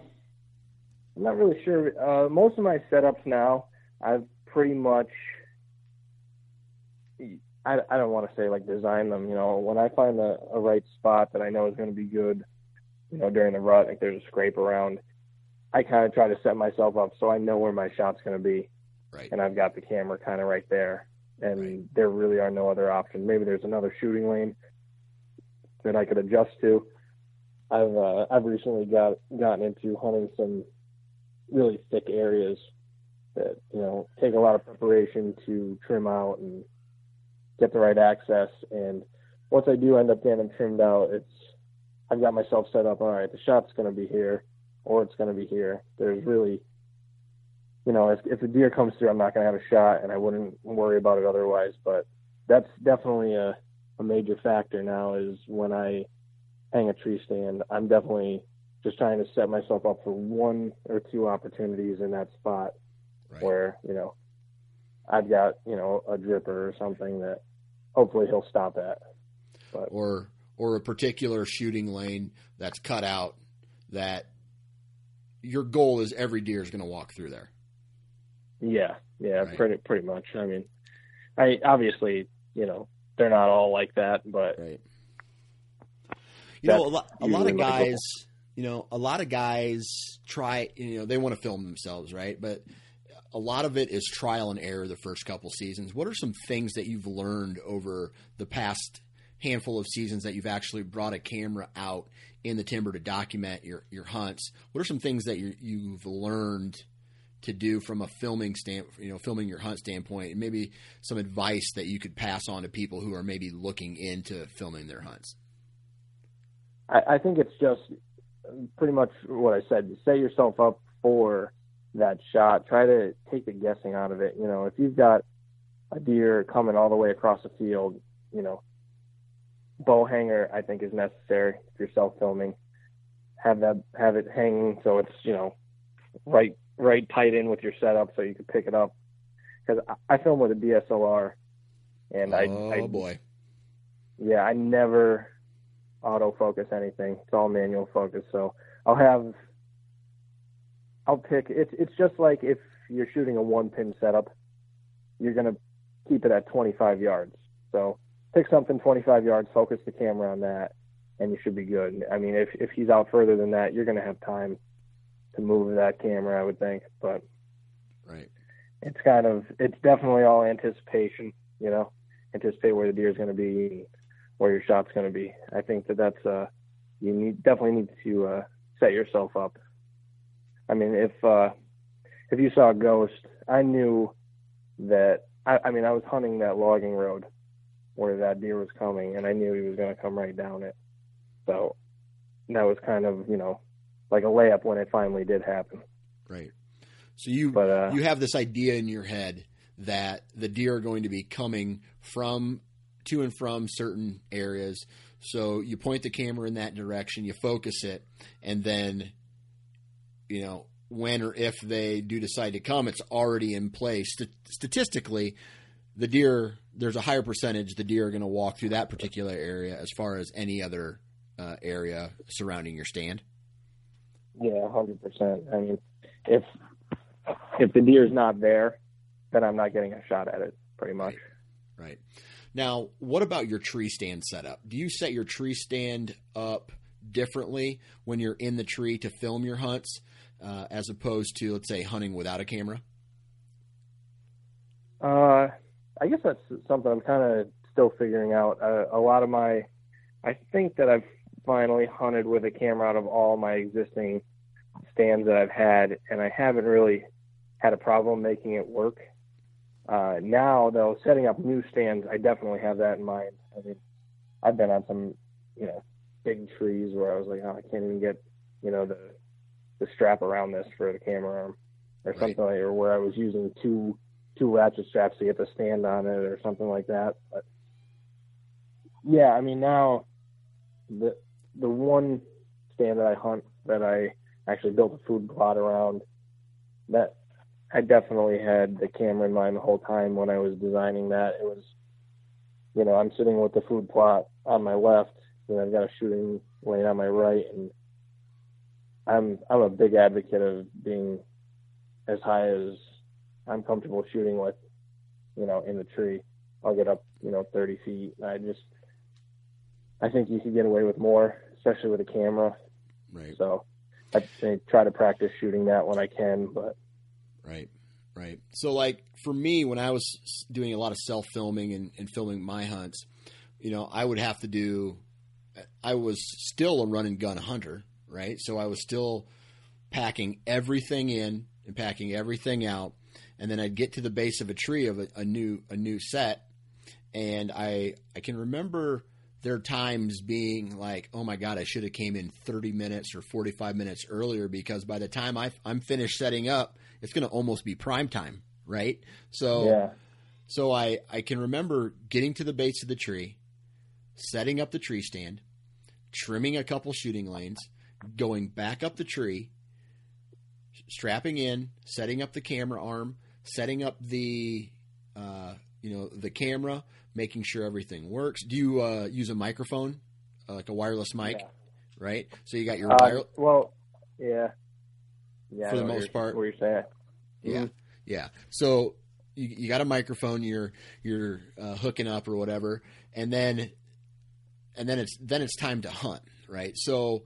I'm not really sure. Uh, most of my setups now, I've pretty much. I, I don't want to say like design them. You know, when I find a, a right spot that I know is going to be good, you know, during the rut, like there's a scrape around, I kind of try to set myself up so I know where my shot's going to be. Right. And I've got the camera kind of right there and right. there really are no other options. Maybe there's another shooting lane that I could adjust to. I've uh, I've recently got gotten into hunting some really thick areas that you know take a lot of preparation to trim out and get the right access. And once I do end up getting them trimmed out, it's I've got myself set up. All right, the shot's going to be here, or it's going to be here. There's really you know, if if a deer comes through, I'm not going to have a shot, and I wouldn't worry about it otherwise. But that's definitely a a major factor now. Is when I hang a tree stand, I'm definitely just trying to set myself up for one or two opportunities in that spot right. where you know I've got you know a dripper or something that hopefully he'll stop at. But, or or a particular shooting lane that's cut out that your goal is every deer is going to walk through there. Yeah, yeah, right. pretty pretty much. I mean, I obviously, you know, they're not all like that, but right. You know, a lot, a lot of guys, you know, a lot of guys try, you know, they want to film themselves, right? But a lot of it is trial and error the first couple seasons. What are some things that you've learned over the past handful of seasons that you've actually brought a camera out in the timber to document your, your hunts? What are some things that you, you've learned to do from a filming stand, you know, filming your hunt standpoint, and maybe some advice that you could pass on to people who are maybe looking into filming their hunts? I, I think it's just pretty much what I said. Set yourself up for that shot. Try to take the guessing out of it. You know, if you've got a deer coming all the way across the field, you know, bow hanger I think is necessary if you're self filming. Have that have it hanging so it's you know right right tight in with your setup so you can pick it up. Because I, I film with a DSLR, and oh, I oh boy, yeah, I never autofocus anything. It's all manual focus. So I'll have I'll pick. It's it's just like if you're shooting a one pin setup, you're gonna keep it at 25 yards. So pick something 25 yards, focus the camera on that, and you should be good. I mean, if if he's out further than that, you're gonna have time to move that camera, I would think. But right, it's kind of it's definitely all anticipation. You know, anticipate where the deer is going to be, where your shot's going to be. I think that that's uh you need definitely need to uh, set yourself up. I mean, if uh, if you saw a ghost, I knew that. I, I mean, I was hunting that logging road where that deer was coming, and I knew he was going to come right down it. So that was kind of you know like a layup when it finally did happen. Right. So you But, uh, you have this idea in your head that the deer are going to be coming from to and from certain areas. So you point the camera in that direction, you focus it, and then you know when or if they do decide to come, it's already in place. St- statistically, the deer there's a higher percentage the deer are going to walk through that particular area as far as any other uh, area surrounding your stand. Yeah, hundred percent. I mean, if if the deer's not there, then I'm not getting a shot at it. Pretty much. Right. Now, what about your tree stand setup? Do you set your tree stand up differently when you're in the tree to film your hunts, uh, as opposed to, let's say, hunting without a camera? Uh, I guess that's something I'm kind of still figuring out. Uh, a lot of my, I think that I've finally hunted with a camera out of all my existing stands that I've had, and I haven't really had a problem making it work. Uh, now, though, setting up new stands, I definitely have that in mind. I mean, I've been on some, you know, big trees where I was like, oh, I can't even get, you know, the the strap around this for the camera arm or Right. something like, or where I was using two two ratchet straps to get the stand on it or something like that. But yeah, I mean now the the one stand that I hunt that I actually built a food plot around that I definitely had the camera in mind the whole time when I was designing that. It was you know, I'm sitting with the food plot on my left and I've got a shooting lane on my right and I'm I'm a big advocate of being as high as I'm comfortable shooting with, you know, in the tree. I'll get up, you know, 30 feet. I just, I think you can get away with more, especially with a camera. Right. So I I try to practice shooting that when I can, but Right. Right. So, like for me, when I was doing a lot of self filming and, and filming my hunts, you know, I would have to do. I was still a run and gun hunter, right? So I was still packing everything in and packing everything out, and then I'd get to the base of a tree of a, a new a new set, and I I can remember there are times being like, oh my god, I should have came in 30 minutes or 45 minutes earlier because by the time I, I'm finished setting up, it's going to almost be prime time, right? So yeah, so I, I can remember getting to the base of the tree, setting up the tree stand, trimming a couple shooting lanes, going back up the tree, strapping in, setting up the camera arm, setting up the uh, you know the camera, making sure everything works. Do you uh, use a microphone, uh, like a wireless mic, Yeah. right? So you got your Uh, wire. well, yeah, yeah. For the most part. what you're saying. Yeah, Mhm. yeah. So you, you got a microphone, you're you're uh, hooking up or whatever, and then and then it's then it's time to hunt, right? So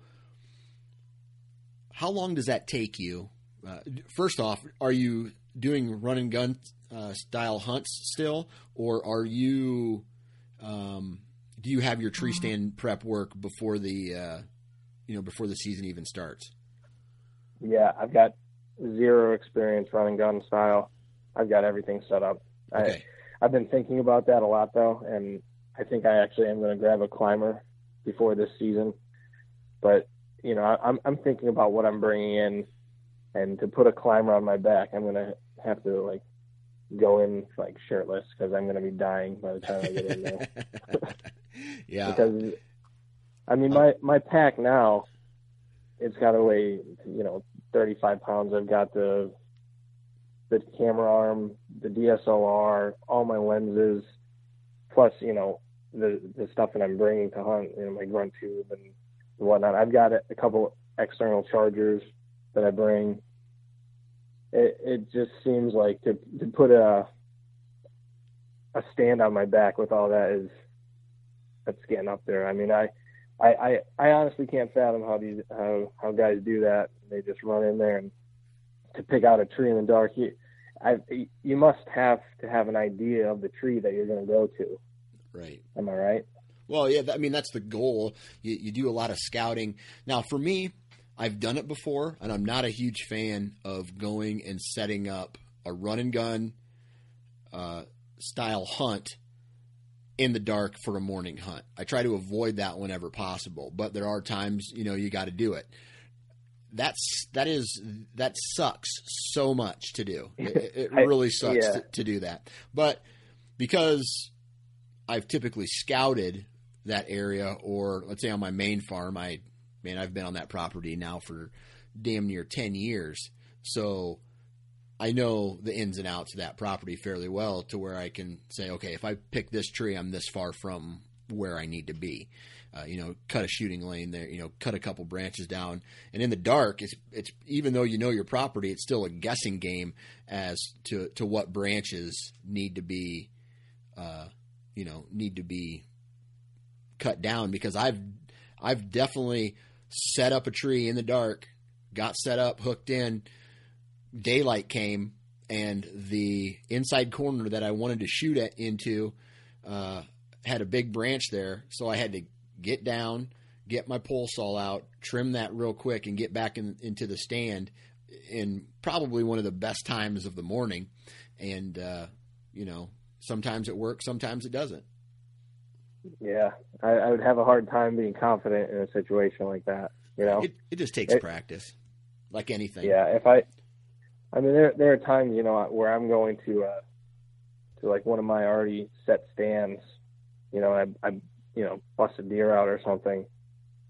how long does that take you? Uh, first off, are you doing run and gun uh, style hunts still, or are you um, do you have your tree stand prep work before the uh, you know before the season even starts? Yeah, I've got zero experience run and gun style. I've got everything set up. I, I've been thinking about that a lot though, and I think I actually am going to grab a climber before this season. But you know, I, I'm I'm thinking about what I'm bringing in, and to put a climber on my back, I'm going to have to like go in like shirtless because I'm going to be dying by the time I get in there. yeah, because I mean uh, my my pack now, it's got to weigh you know 35 pounds. I've got the the camera arm, the DSLR, all my lenses, plus you know the the stuff that I'm bringing to hunt, you know my grunt tube and whatnot. I've got a, a couple external chargers that I bring. It, it just seems like to to put a a stand on my back with all that is that's getting up there. I mean, I I I, I honestly can't fathom how these how how guys do that. They just run in there and to pick out a tree in the dark. You, I you must have to have an idea of the tree that you're going to go to. Right. Am I right? Well, yeah. I mean, that's the goal. You, you do a lot of scouting. Now, for me, I've done it before, and I'm not a huge fan of going and setting up a run and gun uh, style hunt in the dark for a morning hunt. I try to avoid that whenever possible, but there are times you know you got to do it. That's that is that sucks so much to do. It, it really sucks yeah. to, to do that, but because I've typically scouted that area, or let's say on my main farm, I man, I've been on that property now for damn near 10 years. So I know the ins and outs of that property fairly well to where I can say, okay, if I pick this tree, I'm this far from where I need to be. Uh, you know, cut a shooting lane there, you know, cut a couple branches down. And in the dark, it's, it's, even though you know your property, it's still a guessing game as to, to what branches need to be, uh, you know, need to be cut down because I've, I've definitely set up a tree in the dark, got set up, hooked in. Daylight came, and the inside corner that I wanted to shoot at into uh, had a big branch there, so I had to get down, get my pole saw out, trim that real quick, and get back in, into the stand in probably one of the best times of the morning. And uh, you know, sometimes it works, sometimes it doesn't. Yeah, I, I would have a hard time being confident in a situation like that. You know, it, it just takes it, practice, like anything. Yeah, if I, I mean, there there are times you know where I'm going to uh, to like one of my already set stands. You know, I I you know bust a deer out or something.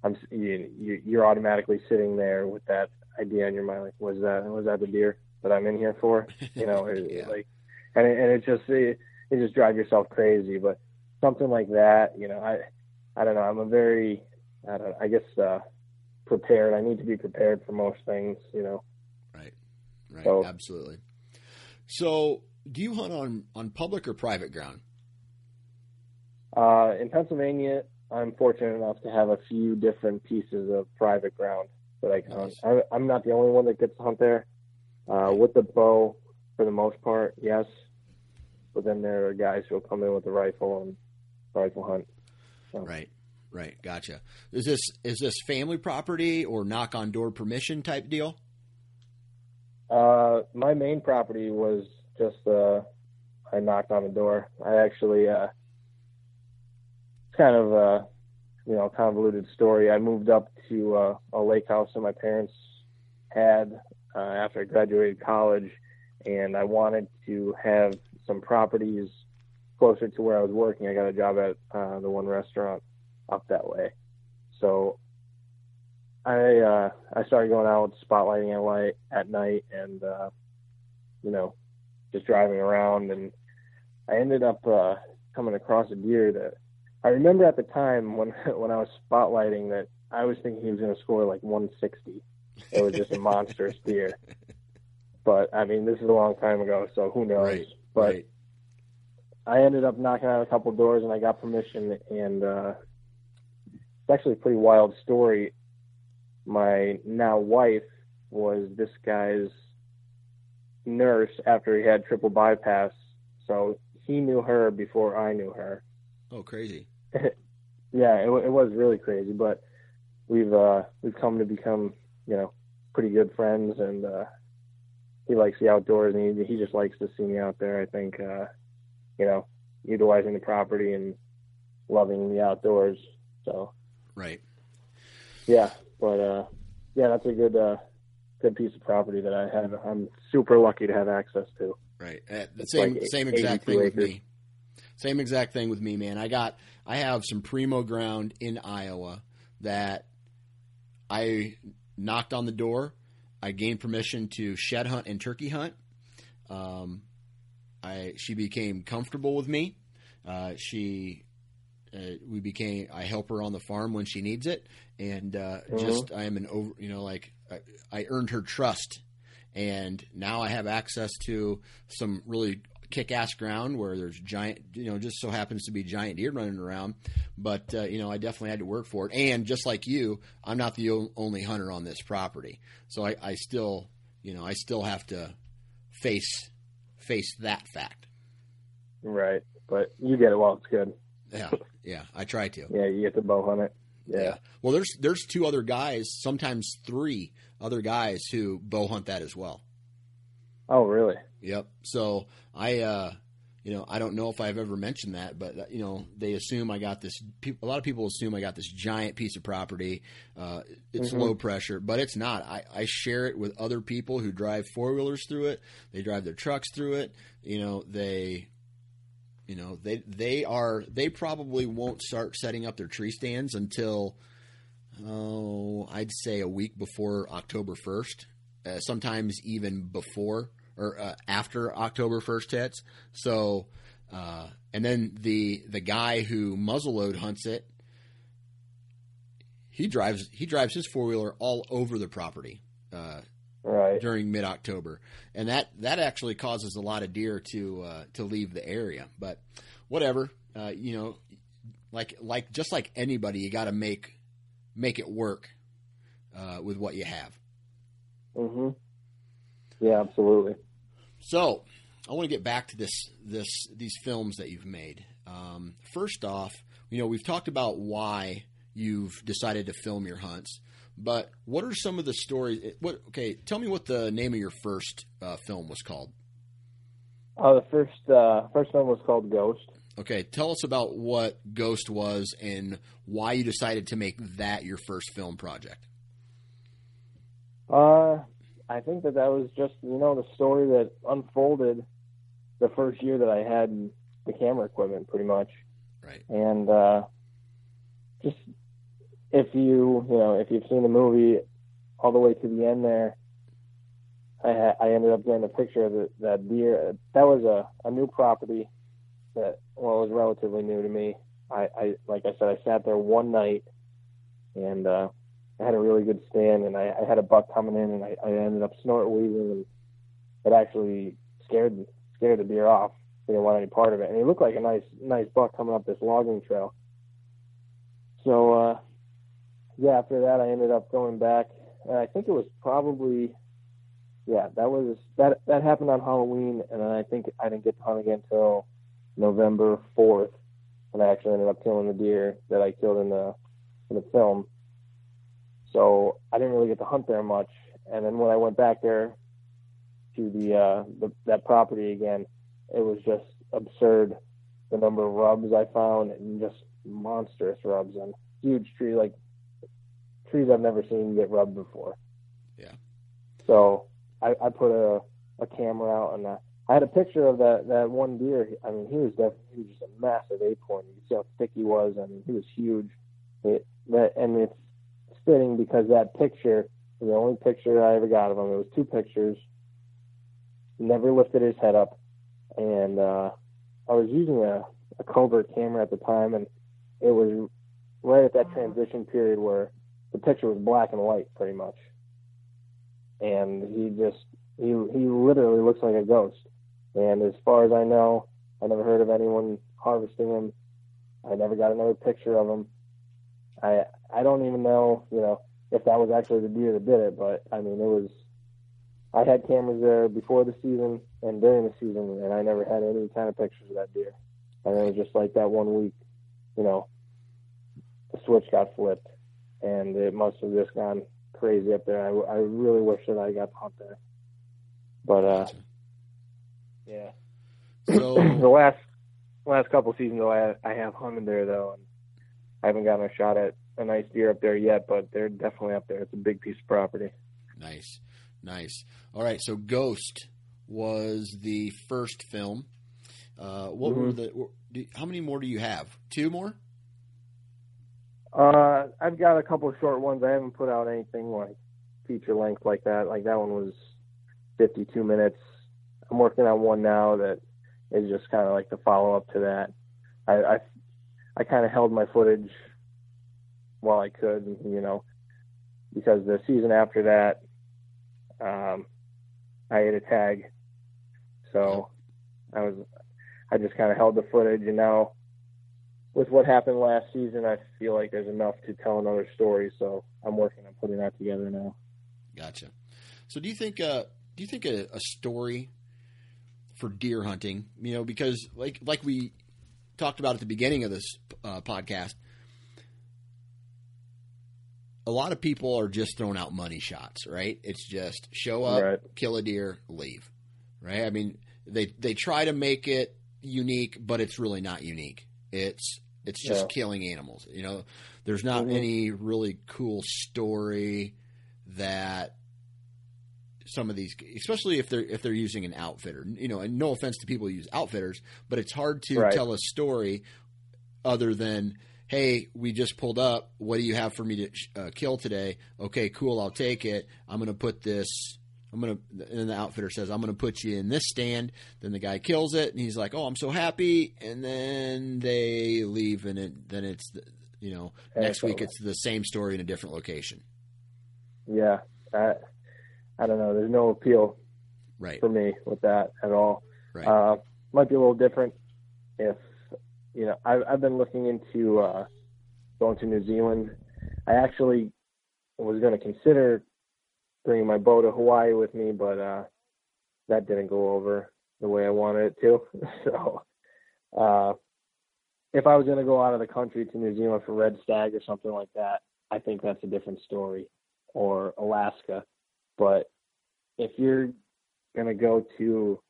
I'm you, you you're automatically sitting there with that idea in your mind, like was that was that the deer that I'm in here for? You know, yeah. like, and it, and it just it, it just drives yourself crazy. But something like that, you know, I I don't know. I'm a very I don't I guess uh, prepared. I need to be prepared for most things, you know. Right. Right. So, Absolutely. So, do you hunt on on public or private ground? Uh, in Pennsylvania, I'm fortunate enough to have a few different pieces of private ground that I can nice. hunt. I, am not the only one that gets to hunt there. Uh, with the bow, for the most part, yes. But then there are guys who'll come in with a rifle and rifle hunt. So. Right, right, gotcha. Is this is this family property or knock on door permission type deal? Uh, my main property was just uh, I knocked on the door. I actually uh, kind of a you know convoluted story. I moved up to uh, a lake house that my parents had uh, after I graduated college, and I wanted to have some properties closer to where I was working. I got a job at uh, the one restaurant up that way. So I uh, I started going out spotlighting at light at night and uh, you know just driving around and I ended up uh, coming across a deer that I remember at the time when when I was spotlighting that I was thinking he was going to score like 160. It was just a monstrous deer. But I mean, this is a long time ago, so who knows? Right, but right. I ended up knocking on a couple doors and I got permission and uh it's actually a pretty wild story. My now wife was this guy's nurse after he had triple bypass, so he knew her before I knew her. Oh, crazy! yeah, it, it was really crazy, but we've uh we've come to become you know pretty good friends, and uh he likes the outdoors, and he he just likes to see me out there. I think uh you know, utilizing the property and loving the outdoors. So, right. Yeah, but uh, yeah, that's a good uh, good piece of property that I have. I'm super lucky to have access to. Right. Uh, the same like same exact thing acres. with me. Same exact thing with me, man. I got I have some primo ground in Iowa that I knocked on the door. I gained permission to shed hunt and turkey hunt. Um, I she became comfortable with me. Uh, she uh, we became I help her on the farm when she needs it, and uh, mm-hmm. just I am an over you know like I, I, earned her trust, and now I have access to some really kick-ass ground where there's giant, you know, just so happens to be giant deer running around. But uh, you know, I definitely had to work for it. And just like you, I'm not the o- only hunter on this property, so I, I still, you know, I still have to face face that fact. Right, but you get it while it's good. Yeah, yeah, I try to. Yeah, you get to bow hunt it. Yeah. Yeah. Well, there's there's two other guys, sometimes three other guys who bow hunt that as well. Oh, really? Yep. So I, uh, you know, I don't know if I've ever mentioned that, but uh, you know, they assume I got this. A lot of people assume I got this giant piece of property. Uh, it's Mhm. low pressure, but it's not. I, I share it with other people who drive four wheelers through it. They drive their trucks through it. You know, they, you know, they they are they probably won't start setting up their tree stands until, oh, I'd say a week before October first. Uh, sometimes even before or uh, after October first hits. So, uh, and then the the guy who muzzleload hunts it, he drives he drives his four wheeler all over the property uh, Right. during mid October, and that that actually causes a lot of deer to uh, to leave the area. But whatever, uh, you know, like like just like anybody, you got to make make it work uh, with what you have. Mm-hmm. Yeah, absolutely. So, I want to get back to this this these films that you've made. Um, first off, you know we've talked about why you've decided to film your hunts, but what are some of the stories? What okay? Tell me what the name of your first uh, film was called. Oh, the first uh, first one was called Ghost. Okay, tell us about what Ghost was and why you decided to make that your first film project. Uh, I think that that was just you know the story that unfolded the first year that I had the camera equipment, pretty much. Right. And uh, just if you you know if you've seen the movie all the way to the end there, I ha- I ended up getting a picture of the, that deer. That was a a new property that well it was relatively new to me. I, I like I said I sat there one night and uh, I had a really good stand and I, I had a buck coming in and I, I ended up snort wheezing and it actually scared scared the deer off. Didn't want any part of it. And he looked like a nice nice buck coming up this logging trail. So uh yeah, after that I ended up going back and I think it was probably yeah, that was that that happened on Halloween and then I think I didn't get to hunt again until November fourth when I actually ended up killing the deer that I killed in the in the film. So I didn't really get to hunt there much. And then when I went back there to the uh the, that property again, it was just absurd the number of rubs I found and just monstrous rubs on huge tree like trees I've never seen get rubbed before. Yeah. So I, I put a, a camera out and uh, I had a picture of that that one deer. I mean, he was definitely he was just a massive acorn. You see how thick he was. I mean, he was huge. It, that and it's fitting because that picture, the only picture I ever got of him, it was two pictures. Never lifted his head up, and uh, I was using a, a covert camera at the time, and it was right at that transition period where the picture was black and white, pretty much. And he just he he literally looks like a ghost. And as far as I know, I never heard of anyone harvesting him. I never got another picture of him. I I don't even know, you know, if that was actually the deer that did it, but I mean, it was. I had cameras there before the season and during the season, and I never had any kind of pictures of that deer. And it was just like that one week, you know, the switch got flipped, and it must have just gone crazy up there. I, I really wish that I got to hunt there, but uh, yeah. So the last last couple seasons though, I I have hunted there though, and I haven't gotten a shot at a nice deer up there yet, but they're definitely up there. It's a big piece of property. nice, nice. All right, so Ghost was the first film. Uh, what were Mhm. the? How many more do you have? Two more? Uh, I've got a couple of short ones. I haven't put out anything like feature length like that. Like that one was 52 minutes. I'm working on one now that is just kind of like the follow up to that. I I, I kind of held my footage while I could, you know, because the season after that, um, I ate a tag. So I was, I just kind of held the footage, and now with what happened last season, I feel like there's enough to tell another story. So I'm working on putting that together now. Gotcha. So do you think, uh, do you think a, a story for deer hunting, you know, because like like we talked about at the beginning of this uh, podcast, a lot of people are just throwing out money shots, right? It's just show up, Right. kill a deer, leave, right? I mean, they they try to make it unique, but it's really not unique. It's it's just Yeah. killing animals. You know, there's not Mhm. any really cool story that some of these, especially if they're if they're using an outfitter. You know, and no offense to people who use outfitters, but it's hard to Right. tell a story other than hey, we just pulled up. What do you have for me to uh, kill today? Okay, cool. I'll take it. I'm going to put this. I'm going to, and the outfitter says, I'm going to put you in this stand. Then the guy kills it, and he's like, Oh, I'm so happy. And then they leave, and it, then it's, the- you know, next week it's the same story in a different location. Yeah, I, I don't know. There's no appeal Right. for me with that at all. Right. Uh, might be a little different if you know. I've I've been looking into uh, going to New Zealand. I actually was going to consider bringing my bow to Hawaii with me, but uh, that didn't go over the way I wanted it to. so, uh, if I was going to go out of the country to New Zealand for red stag or something like that, I think that's a different story. Or Alaska, but if you're going to go to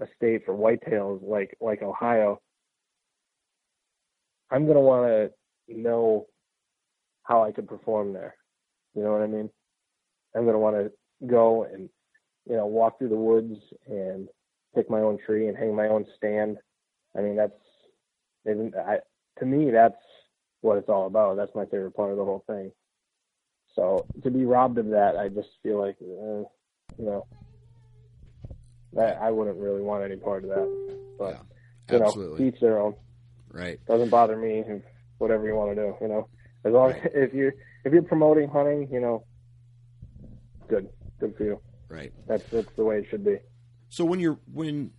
a state for whitetails like like Ohio, I'm going to want to know how I could perform there. You know what I mean? I'm going to want to go and you know walk through the woods and pick my own tree and hang my own stand. I mean that's I to me that's what it's all about. That's my favorite part of the whole thing. So to be robbed of that, I just feel like uh, you know I, I wouldn't really want any part of that. But Yeah, you absolutely. know, each their own. right. Doesn't bother me. Whatever you want to do, you know. As long Right. if you if you're promoting hunting, you know, good, good for you. Right. That's that's the way it should be. So when you're when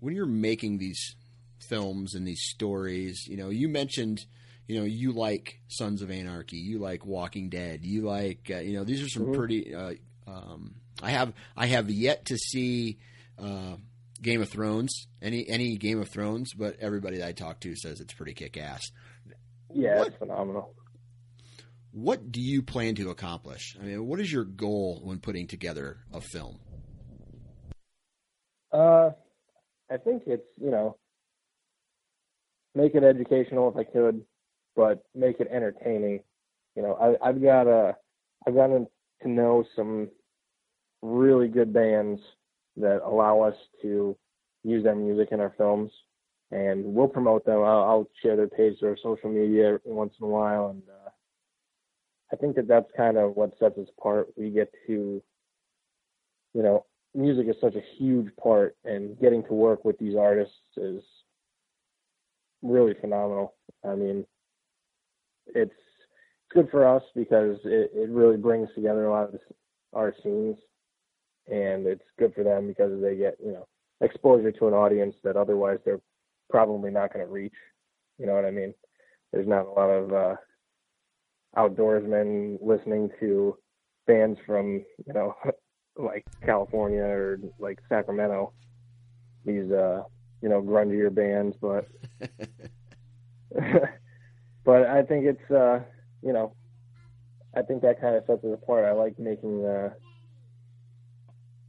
when you're making these films and these stories, you know, you mentioned, you know, you like Sons of Anarchy, you like Walking Dead, you like, uh, you know, these are some Mhm. pretty. Uh, um, I have I have yet to see uh, Game of Thrones, any any Game of Thrones, but everybody that I talk to says it's pretty kick ass. Yeah, What it's phenomenal. what do you plan to accomplish? I mean, what is your goal when putting together a film? Uh, I think it's you know, make it educational if I could, but make it entertaining. You know, I, I've got uh, I've gotten to know some really good bands that allow us to use their music in our films, and we'll promote them. I'll, I'll share their page or social media once in a while, and uh, I think that that's kind of what sets us apart. We get to, you know, music is such a huge part, and getting to work with these artists is really phenomenal. I mean, it's it's good for us because it, it really brings together a lot of this, our scenes, and it's good for them because they get you know exposure to an audience that otherwise they're probably not going to reach. You know what I mean? There's not a lot of uh, outdoorsmen listening to bands from you know like California or like Sacramento. These uh you know grungier bands, but but I think it's uh you know I think that kind of sets it apart. I like making uh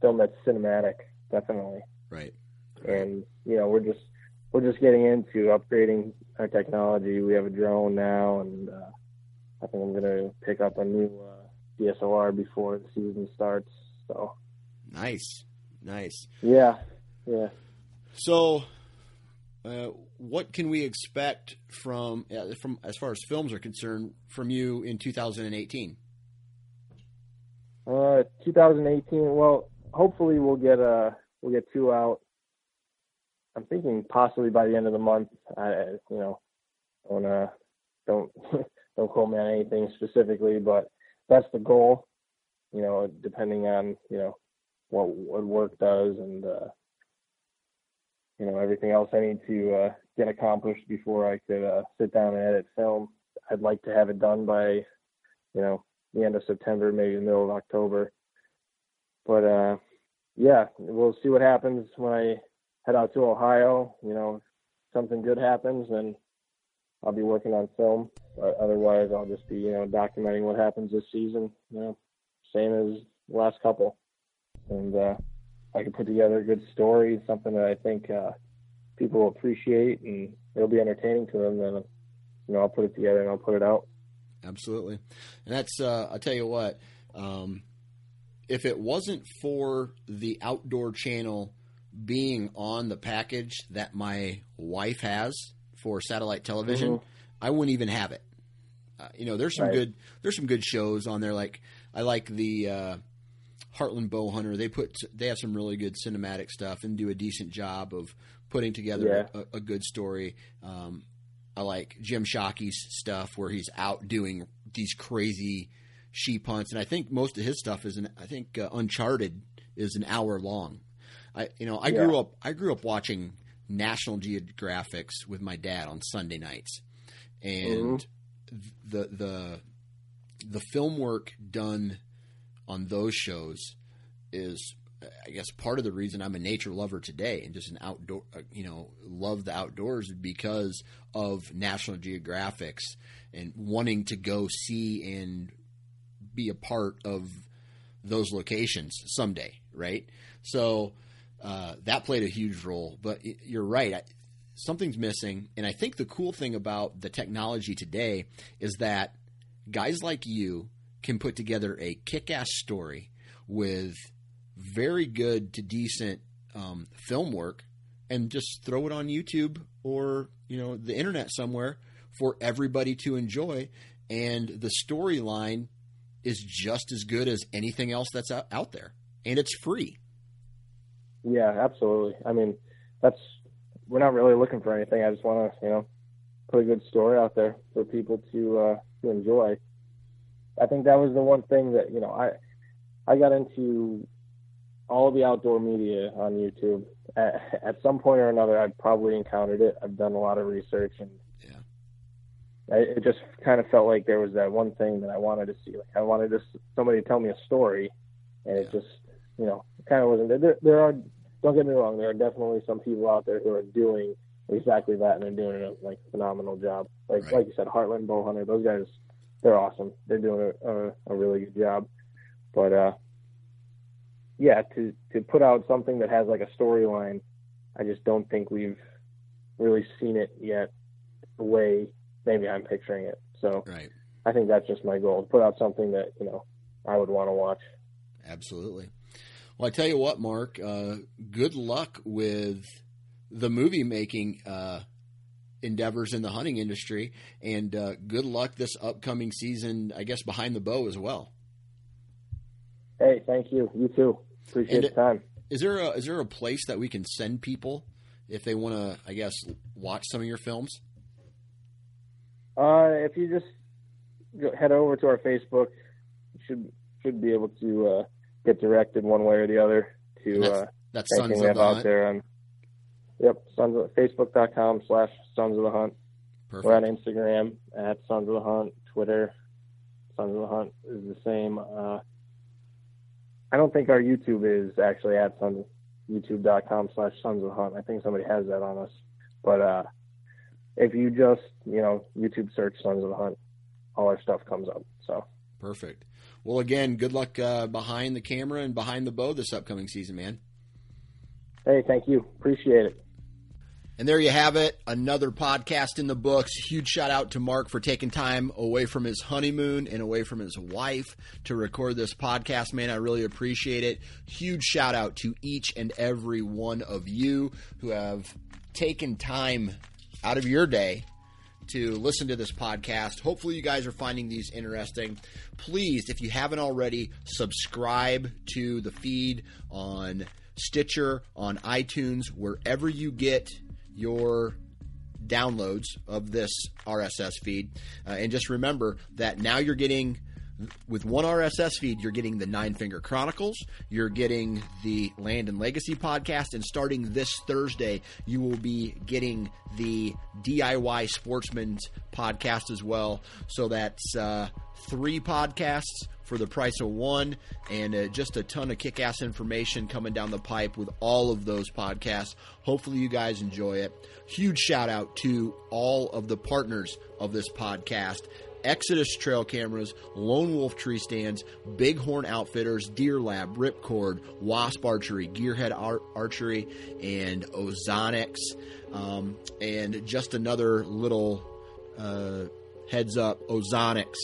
film that's cinematic, definitely. Right. And you know we're just we're just getting into upgrading our technology. We have a drone now, and uh, I think I'm gonna pick up a new uh, DSLR before the season starts. So Nice. Nice. yeah, yeah. So, uh, what can we expect from uh, from as far as films are concerned from you in 2018? Uh, 2018. Well, hopefully we'll get uh we'll get two out. I'm thinking possibly by the end of the month. I you know don't uh don't don't quote me on anything specifically, but that's the goal. You know, depending on you know what what work does and uh, you know everything else I need to uh, get accomplished before I could uh, sit down and edit film. I'd like to have it done by you know the end of September, maybe the middle of October. But uh, yeah, we'll see what happens when I head out to Ohio. You know, something good happens, then I'll be working on film. But otherwise, I'll just be you know documenting what happens this season. You know, same as last couple, and uh, I can put together a good story, something that I think uh, people will appreciate, and it'll be entertaining to them. Then you know, I'll put it together and I'll put it out. Absolutely, and that's uh, I'll tell you what. Um, if it wasn't for the outdoor channel being on the package that my wife has for satellite television, Mhm. I wouldn't even have it. Uh, you know, there's some Right. good there's some good shows on there. Like I like the uh, Heartland Bowhunter. They put they have some really good cinematic stuff and do a decent job of putting together a, a good story. Um, I like Jim Shockey's stuff where he's out doing these crazy sheep hunts, and I think most of his stuff is an I think uh, Uncharted is an hour long. I you know I grew up I grew up watching National Geographics with my dad on Sunday nights, and the the the film work done on those shows is I guess part of the reason I'm a nature lover today and just an outdoor uh, you know love the outdoors because of National Geographics and wanting to go see and be a part of those locations someday, right? So uh, that played a huge role. But you're right, I, something's missing, and I think the cool thing about the technology today is that guys like you can put together a kick-ass story with very good to decent um, film work and just throw it on YouTube or you know the internet somewhere for everybody to enjoy and the storyline is just as good as anything else that's out, out there and it's free Yeah, absolutely. I mean, that's we're not really looking for anything. I just want to, you know, put a good story out there for people to uh, to enjoy. I think that was the one thing that you know I I got into all the outdoor media on YouTube. At, at some point or another, I've probably encountered it. I've done a lot of research, and Yeah. I, it just kind of felt like there was that one thing that I wanted to see. Like I wanted to somebody to tell me a story, and it just you know kind of wasn't there. There are don't get me wrong, there are definitely some people out there who are doing exactly that, and they're doing a like phenomenal job. Like Right. like you said, Heartland Bowhunter, those guys, they're awesome. They're doing a, a, a really good job. But uh, yeah, to to put out something that has like a storyline, I just don't think we've really seen it yet. The way maybe I'm picturing it. So right I think that's just my goal: to put out something that you know I would want to watch. absolutely well i tell you what mark uh, good luck with the movie making uh, endeavors in the hunting industry and uh, good luck this upcoming season i guess behind the bow as well Hey, thank you. You too. Appreciate And the time. is there a is there a place that we can send people if they want to i guess watch some of your films Uh, if you just go, head over to our Facebook, you should should be able to uh, get directed one way or the other to That's- uh, that's anything sons we of have the out hunt there on. Yep, sons of Facebook.com slash Sons of the Hunt. perfect We're on Instagram at Sons of the Hunt. Twitter, Sons of the Hunt is the same. Uh, I don't think our YouTube is actually at Sons. YouTube.com slash Sons of the Hunt. I think somebody has that on us. But uh, if you just you know YouTube search Sons of the Hunt, all our stuff comes up. So Perfect. Well, again, good luck uh, behind the camera and behind the bow this upcoming season, man. hey, thank you. Appreciate it. And there you have it. Another podcast in the books. Huge shout out to Mark for taking time away from his honeymoon and away from his wife to record this podcast, man. I really appreciate it. Huge shout out to each and every one of you who have taken time out of your day to listen to this podcast. Hopefully, you guys are finding these interesting. Please, if you haven't already, subscribe to the feed on Stitcher, on iTunes, wherever you get your downloads of this RSS feed. Uh, and just remember that now you're getting with one RSS feed, you're getting the Nine Finger Chronicles, you're getting the Land and Legacy podcast, and starting this Thursday, you will be getting the DIY Sportsman's podcast as well. So that's uh, three podcasts for the price of one, and uh, just a ton of kick ass information coming down the pipe with all of those podcasts. Hopefully, you guys enjoy it. Huge shout out to all of the partners of this podcast. Exodus Trail Cameras, Lone Wolf Tree Stands, Bighorn Outfitters, Deer Lab, Ripcord, Wasp Archery, Gearhead Ar- Archery, and Ozonics. Um, and just another little uh, heads up Ozonics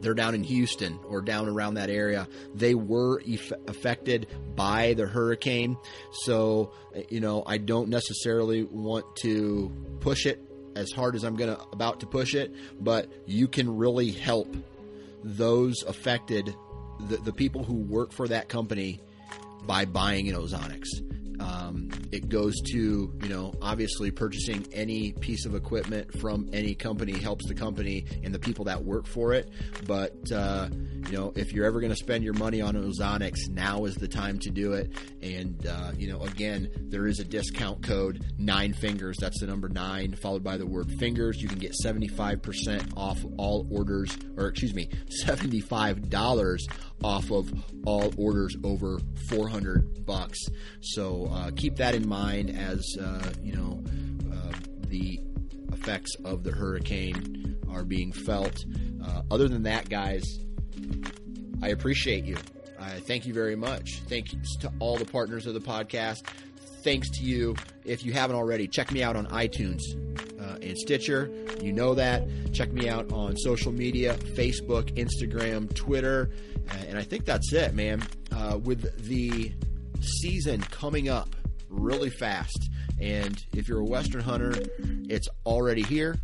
they're down in Houston or down around that area. They were eff- affected by the hurricane. So, you know, I don't necessarily want to push it as hard as I'm going to about to push it, but you can really help those affected, the, the people who work for that company by buying an Ozonics. Um, it goes to, you know, obviously purchasing any piece of equipment from any company helps the company and the people that work for it. But, uh, you know, if you're ever going to spend your money on Ozonics, now is the time to do it. And, uh, you know, again, there is a discount code, nine fingers. That's the number nine, followed by the word fingers. You can get 75% off all orders, or excuse me, $75 off of all orders over 400 bucks. So uh, keep that in mind as uh, you know uh, the effects of the hurricane are being felt. Uh, other than that, guys, I appreciate you. I thank you very much. Thanks to all the partners of the podcast. Thanks to you. If you haven't already, check me out on iTunes uh, and Stitcher. You know that. Check me out on social media Facebook, Instagram, Twitter. And I think that's it, man. Uh, with the season coming up really fast. And if you're a Western hunter, it's already here.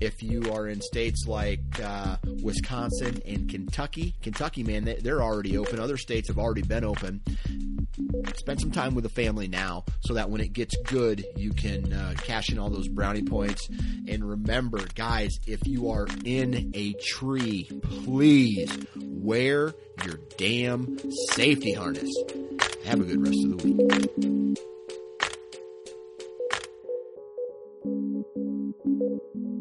If you are in states like uh, Wisconsin and Kentucky, Kentucky, man, they're already open. Other states have already been open. Spend some time with the family now so that when it gets good, you can uh, cash in all those brownie points. And remember, guys, if you are in a tree, please wear your damn safety harness. Have a good rest of the week. Thank you.